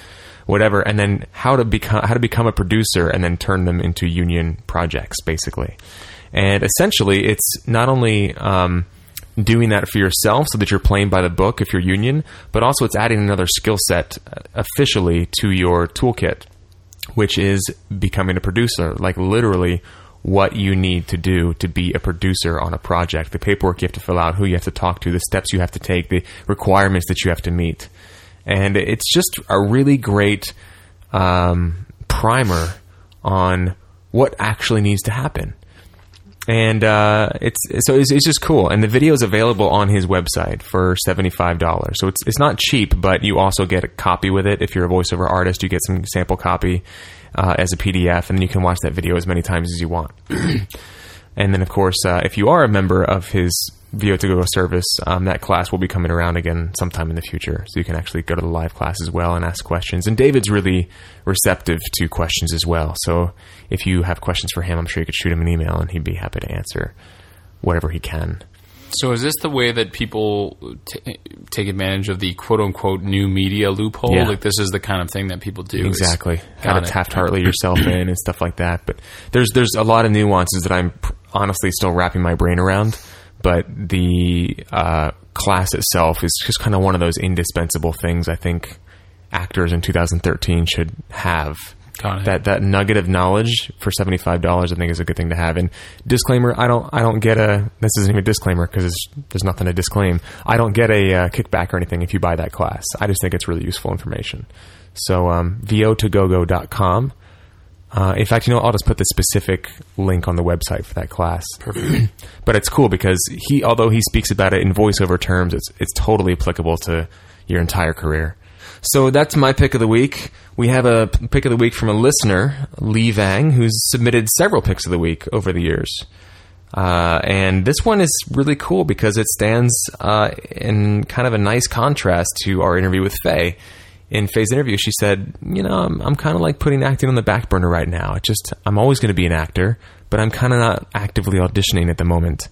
Speaker 3: whatever, and then how to become how to become a producer and then turn them into union projects, basically. And essentially, it's not only um, doing that for yourself so that you're playing by the book if you're union, but also it's adding another skill set uh, officially to your toolkit which is becoming a producer, like literally what you need to do to be a producer on a project, the paperwork you have to fill out, who you have to talk to, the steps you have to take, the requirements that you have to meet. And it's just a really great um, primer on what actually needs to happen. And uh, it's so it's, it's just cool. And the video is available on his website for seventy five dollars. So it's it's not cheap, but you also get a copy with it. If you're a voiceover artist, you get some sample copy uh, as a PDF, and then you can watch that video as many times as you want. [clears throat] and then, of course, uh, if you are a member of his VO to Go service, um, that class will be coming around again sometime in the future. So you can actually go to the live class as well and ask questions. And David's really receptive to questions as well. So if you have questions for him, I'm sure you could shoot him an email and he'd be happy to answer whatever he can.
Speaker 2: So is this the way that people t- take advantage of the quote unquote new media loophole?
Speaker 3: Yeah.
Speaker 2: Like this is the kind of thing that people do.
Speaker 3: Exactly.
Speaker 2: Got
Speaker 3: Kind of
Speaker 2: it.
Speaker 3: Taft Hartley yourself [clears throat] in and stuff like that. But there's there's a lot of nuances that I'm pr- honestly still wrapping my brain around. But the uh, class itself is just kind of one of those indispensable things. I think actors in 2013 should have.
Speaker 2: Got it.
Speaker 3: That that nugget of knowledge for seventy five dollars, I think, is a good thing to have. And disclaimer: I don't I don't get a this isn't even a disclaimer because there's nothing to disclaim. I don't get a uh, kickback or anything if you buy that class. I just think it's really useful information. So um, vo2gogo.com. Uh, in fact, you know, I'll just put the specific link on the website for that class. [clears throat] Perfect. [clears throat] but it's cool because he, although he speaks about it in voiceover terms, it's it's totally applicable to your entire career. So that's my pick of the week. We have a pick of the week from a listener, Lee Vang, who's submitted several picks of the week over the years. Uh, and this one is really cool because it stands uh, in kind of a nice contrast to our interview with Faye. In Faye's interview, she said, "You know, I'm, I'm kind of like putting acting on the back burner right now. It just I'm always going to be an actor, but I'm kind of not actively auditioning at the moment."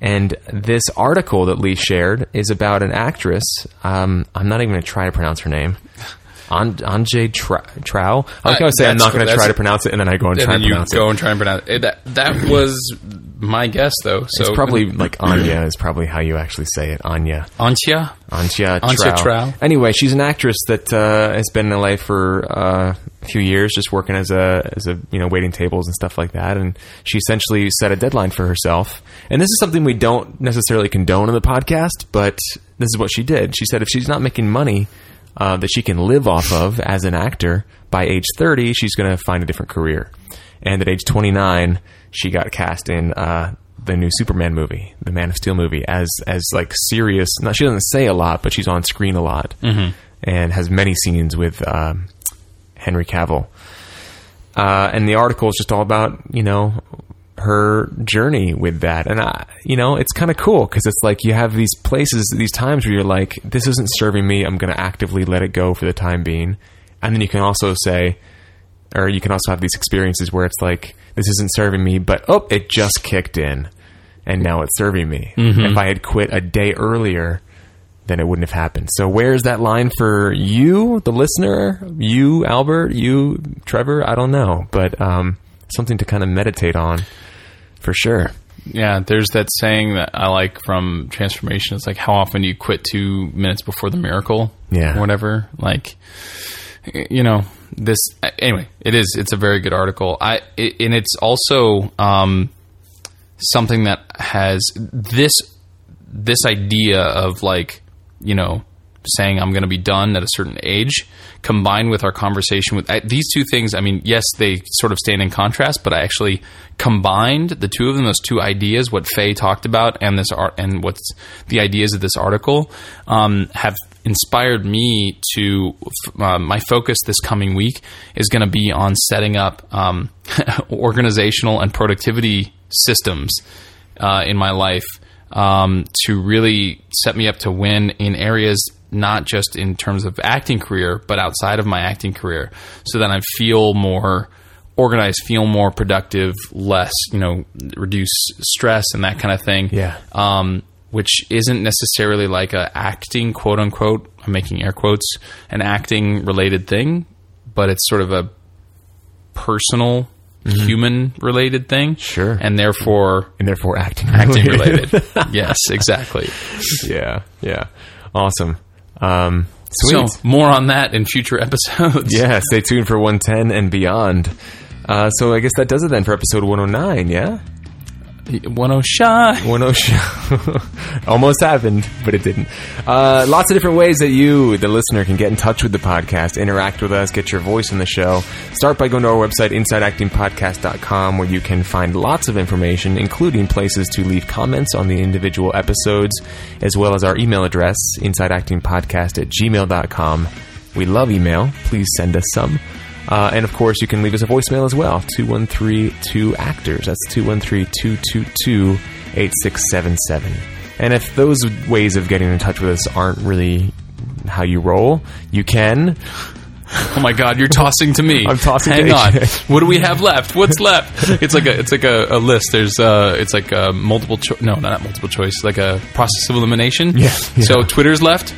Speaker 3: And this article that Lee shared is about an actress. Um, I'm not even going to try to pronounce her name. An- Anje Tra- Trow. I like how I say I'm not going to try to pronounce it, and then I go and,
Speaker 2: and
Speaker 3: try
Speaker 2: then
Speaker 3: and
Speaker 2: you
Speaker 3: pronounce
Speaker 2: go
Speaker 3: it.
Speaker 2: and try and pronounce it. That that was my guess, though. So
Speaker 3: It's probably like Anya is probably how you actually say it. Anya.
Speaker 2: Antia.
Speaker 3: Anja Trow.
Speaker 2: Trow.
Speaker 3: Anyway, she's an actress that uh, has been in LA for uh, a few years, just working as a as a you know waiting tables and stuff like that. And she essentially set a deadline for herself. And this is something we don't necessarily condone in the podcast, but this is what she did. She said if she's not making money uh, that she can live off of as an actor by age 30, she's going to find a different career. And at age 29, she got cast in uh, the new Superman movie, the Man of Steel movie, as as like serious. Not she doesn't say a lot, but she's on screen a lot, and has many scenes with um, Henry Cavill. Uh, and the article is just all about you know her journey with that, and I, you know it's kind of cool because it's like you have these places, these times where you're like, this isn't serving me. I'm going to actively let it go for the time being, and then you can also say, or you can also have these experiences where it's like this isn't serving me, but oh, it just kicked in, and now it's serving me. If I had quit a day earlier, then it wouldn't have happened. So where's that line for you, the listener, you, Albert, you, Trevor? I don't know, but um, something to kind of meditate on for sure.
Speaker 2: Yeah, there's that saying that I like from transformation. It's like how often do you quit two minutes before the miracle?
Speaker 3: Yeah.
Speaker 2: or whatever. Like, you know, this anyway. It is. It's a very good article. I it, and it's also um, something that has this this idea of like you know saying I'm going to be done at a certain age, combined with our conversation with these two things. I mean, yes, they sort of stand in contrast, but I actually combined the two of them, those two ideas, what Faye talked about, and this art, and what's the ideas of this article, um, have inspired me to. Uh, my focus this coming week is going to be on setting up um, [laughs] organizational and productivity systems uh, in my life um, to really set me up to win in areas not just in terms of acting career, but outside of my acting career, so that I feel more organized, feel more productive, less, you know, reduce stress and that kind of thing.
Speaker 3: Yeah.
Speaker 2: Um, which isn't necessarily like a acting quote unquote. I'm making air quotes an acting related thing, but it's sort of a personal, human related thing.
Speaker 3: Sure.
Speaker 2: and therefore
Speaker 3: And therefore acting
Speaker 2: acting related. [laughs] yes, exactly.
Speaker 3: yeah, yeah. Awesome. Um, sweet.
Speaker 2: So more on that in future episodes.
Speaker 3: yeah, stay tuned for 110 and beyond. Uh, so I guess that does it then for episode 109, yeah?
Speaker 2: One oh shot.
Speaker 3: 10 show. Almost happened, but it didn't. Uh, lots of different ways that you, the listener, can get in touch with the podcast, interact with us, get your voice in the show. Start by going to our website, insideactingpodcast.com, where you can find lots of information, including places to leave comments on the individual episodes, as well as our email address, insideactingpodcast at gmail.com. We love email. Please send us some. Uh, and of course, you can leave us a voicemail as well 2132 Actors. That's 213 222 8677. And if those ways of getting in touch with us aren't really how you roll, you can.
Speaker 2: Oh my God, you're tossing to me. [laughs]
Speaker 3: I'm tossing
Speaker 2: Hang
Speaker 3: to
Speaker 2: on. [laughs] What do we have left? What's left? It's like a it's like a, a list. There's uh it's like a multiple cho- no not multiple choice like a process of elimination.
Speaker 3: Yeah, yeah.
Speaker 2: So Twitter's left.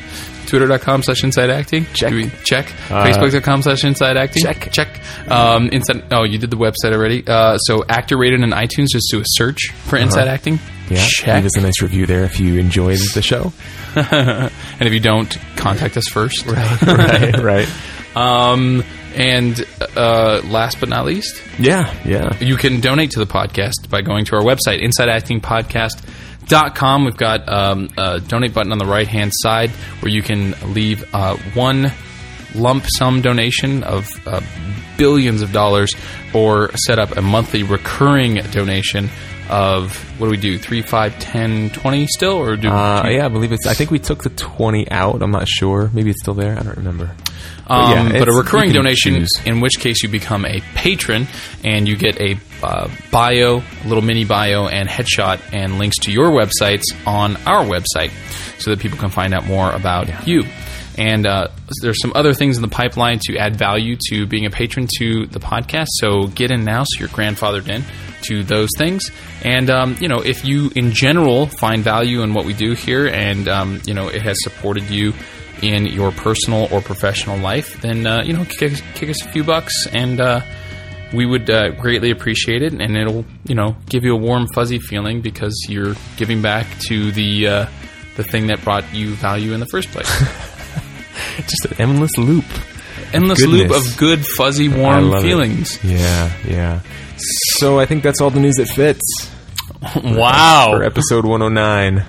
Speaker 2: Twitter.com slash inside acting.
Speaker 3: Check.
Speaker 2: Check. Facebook.com slash inside acting.
Speaker 3: check.
Speaker 2: Check. Um, inside, oh, you did the website already. Uh, so actor rated in iTunes, just do a search for inside acting.
Speaker 3: Yeah,
Speaker 2: Check.
Speaker 3: leave us a nice review there if you enjoyed the show. [laughs]
Speaker 2: and if you don't, contact us first. [laughs]
Speaker 3: right, right.
Speaker 2: Um, and uh, last but not least,
Speaker 3: Yeah, yeah.
Speaker 2: you can donate to the podcast by going to our website, insideactingpodcast.com. We've got um, a donate button on the right hand side where you can leave uh, one lump sum donation of uh, billions of dollars or set up a monthly recurring donation of what do we do 3 5 10 20 still or do
Speaker 3: Uh, yeah, I believe it's. I think we took the twenty out. I'm not sure. Maybe it's still there. I don't remember.
Speaker 2: Um,
Speaker 3: yeah,
Speaker 2: but, a recurring donation,
Speaker 3: choose.
Speaker 2: in which case you become a patron and you get a uh, bio, a little mini bio, and headshot and links to your websites on our website so that people can find out more about you. And uh, there's some other things in the pipeline to add value to being a patron to the podcast. So get in now so you're grandfathered in to those things. And, um, you know, if you in general find value in what we do here and, um, you know, it has supported you in your personal or professional life, then uh, you know kick, kick us a few bucks, and uh, we would uh, greatly appreciate it. And it'll you know give you a warm, fuzzy feeling because you're giving back to the uh, the thing that brought you value in the first place. [laughs] [laughs]
Speaker 3: Just an endless loop.
Speaker 2: Endless loop of good, fuzzy, warm
Speaker 3: love it.
Speaker 2: feelings.
Speaker 3: Yeah, yeah. So I think that's all the news that fits [laughs]
Speaker 2: Wow,
Speaker 3: for episode 109.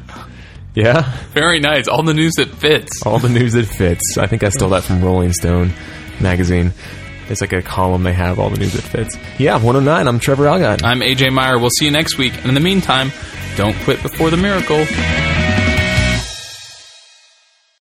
Speaker 3: Yeah,
Speaker 2: very nice. All the news that fits.
Speaker 3: all the news that fits. I think I stole that from Rolling Stone magazine. It's like a column they have all the news that fits. Yeah, 109. I'm Trevor Algatt.
Speaker 2: I'm AJ Meyer. We'll see you next week. And in the meantime, don't quit before the miracle.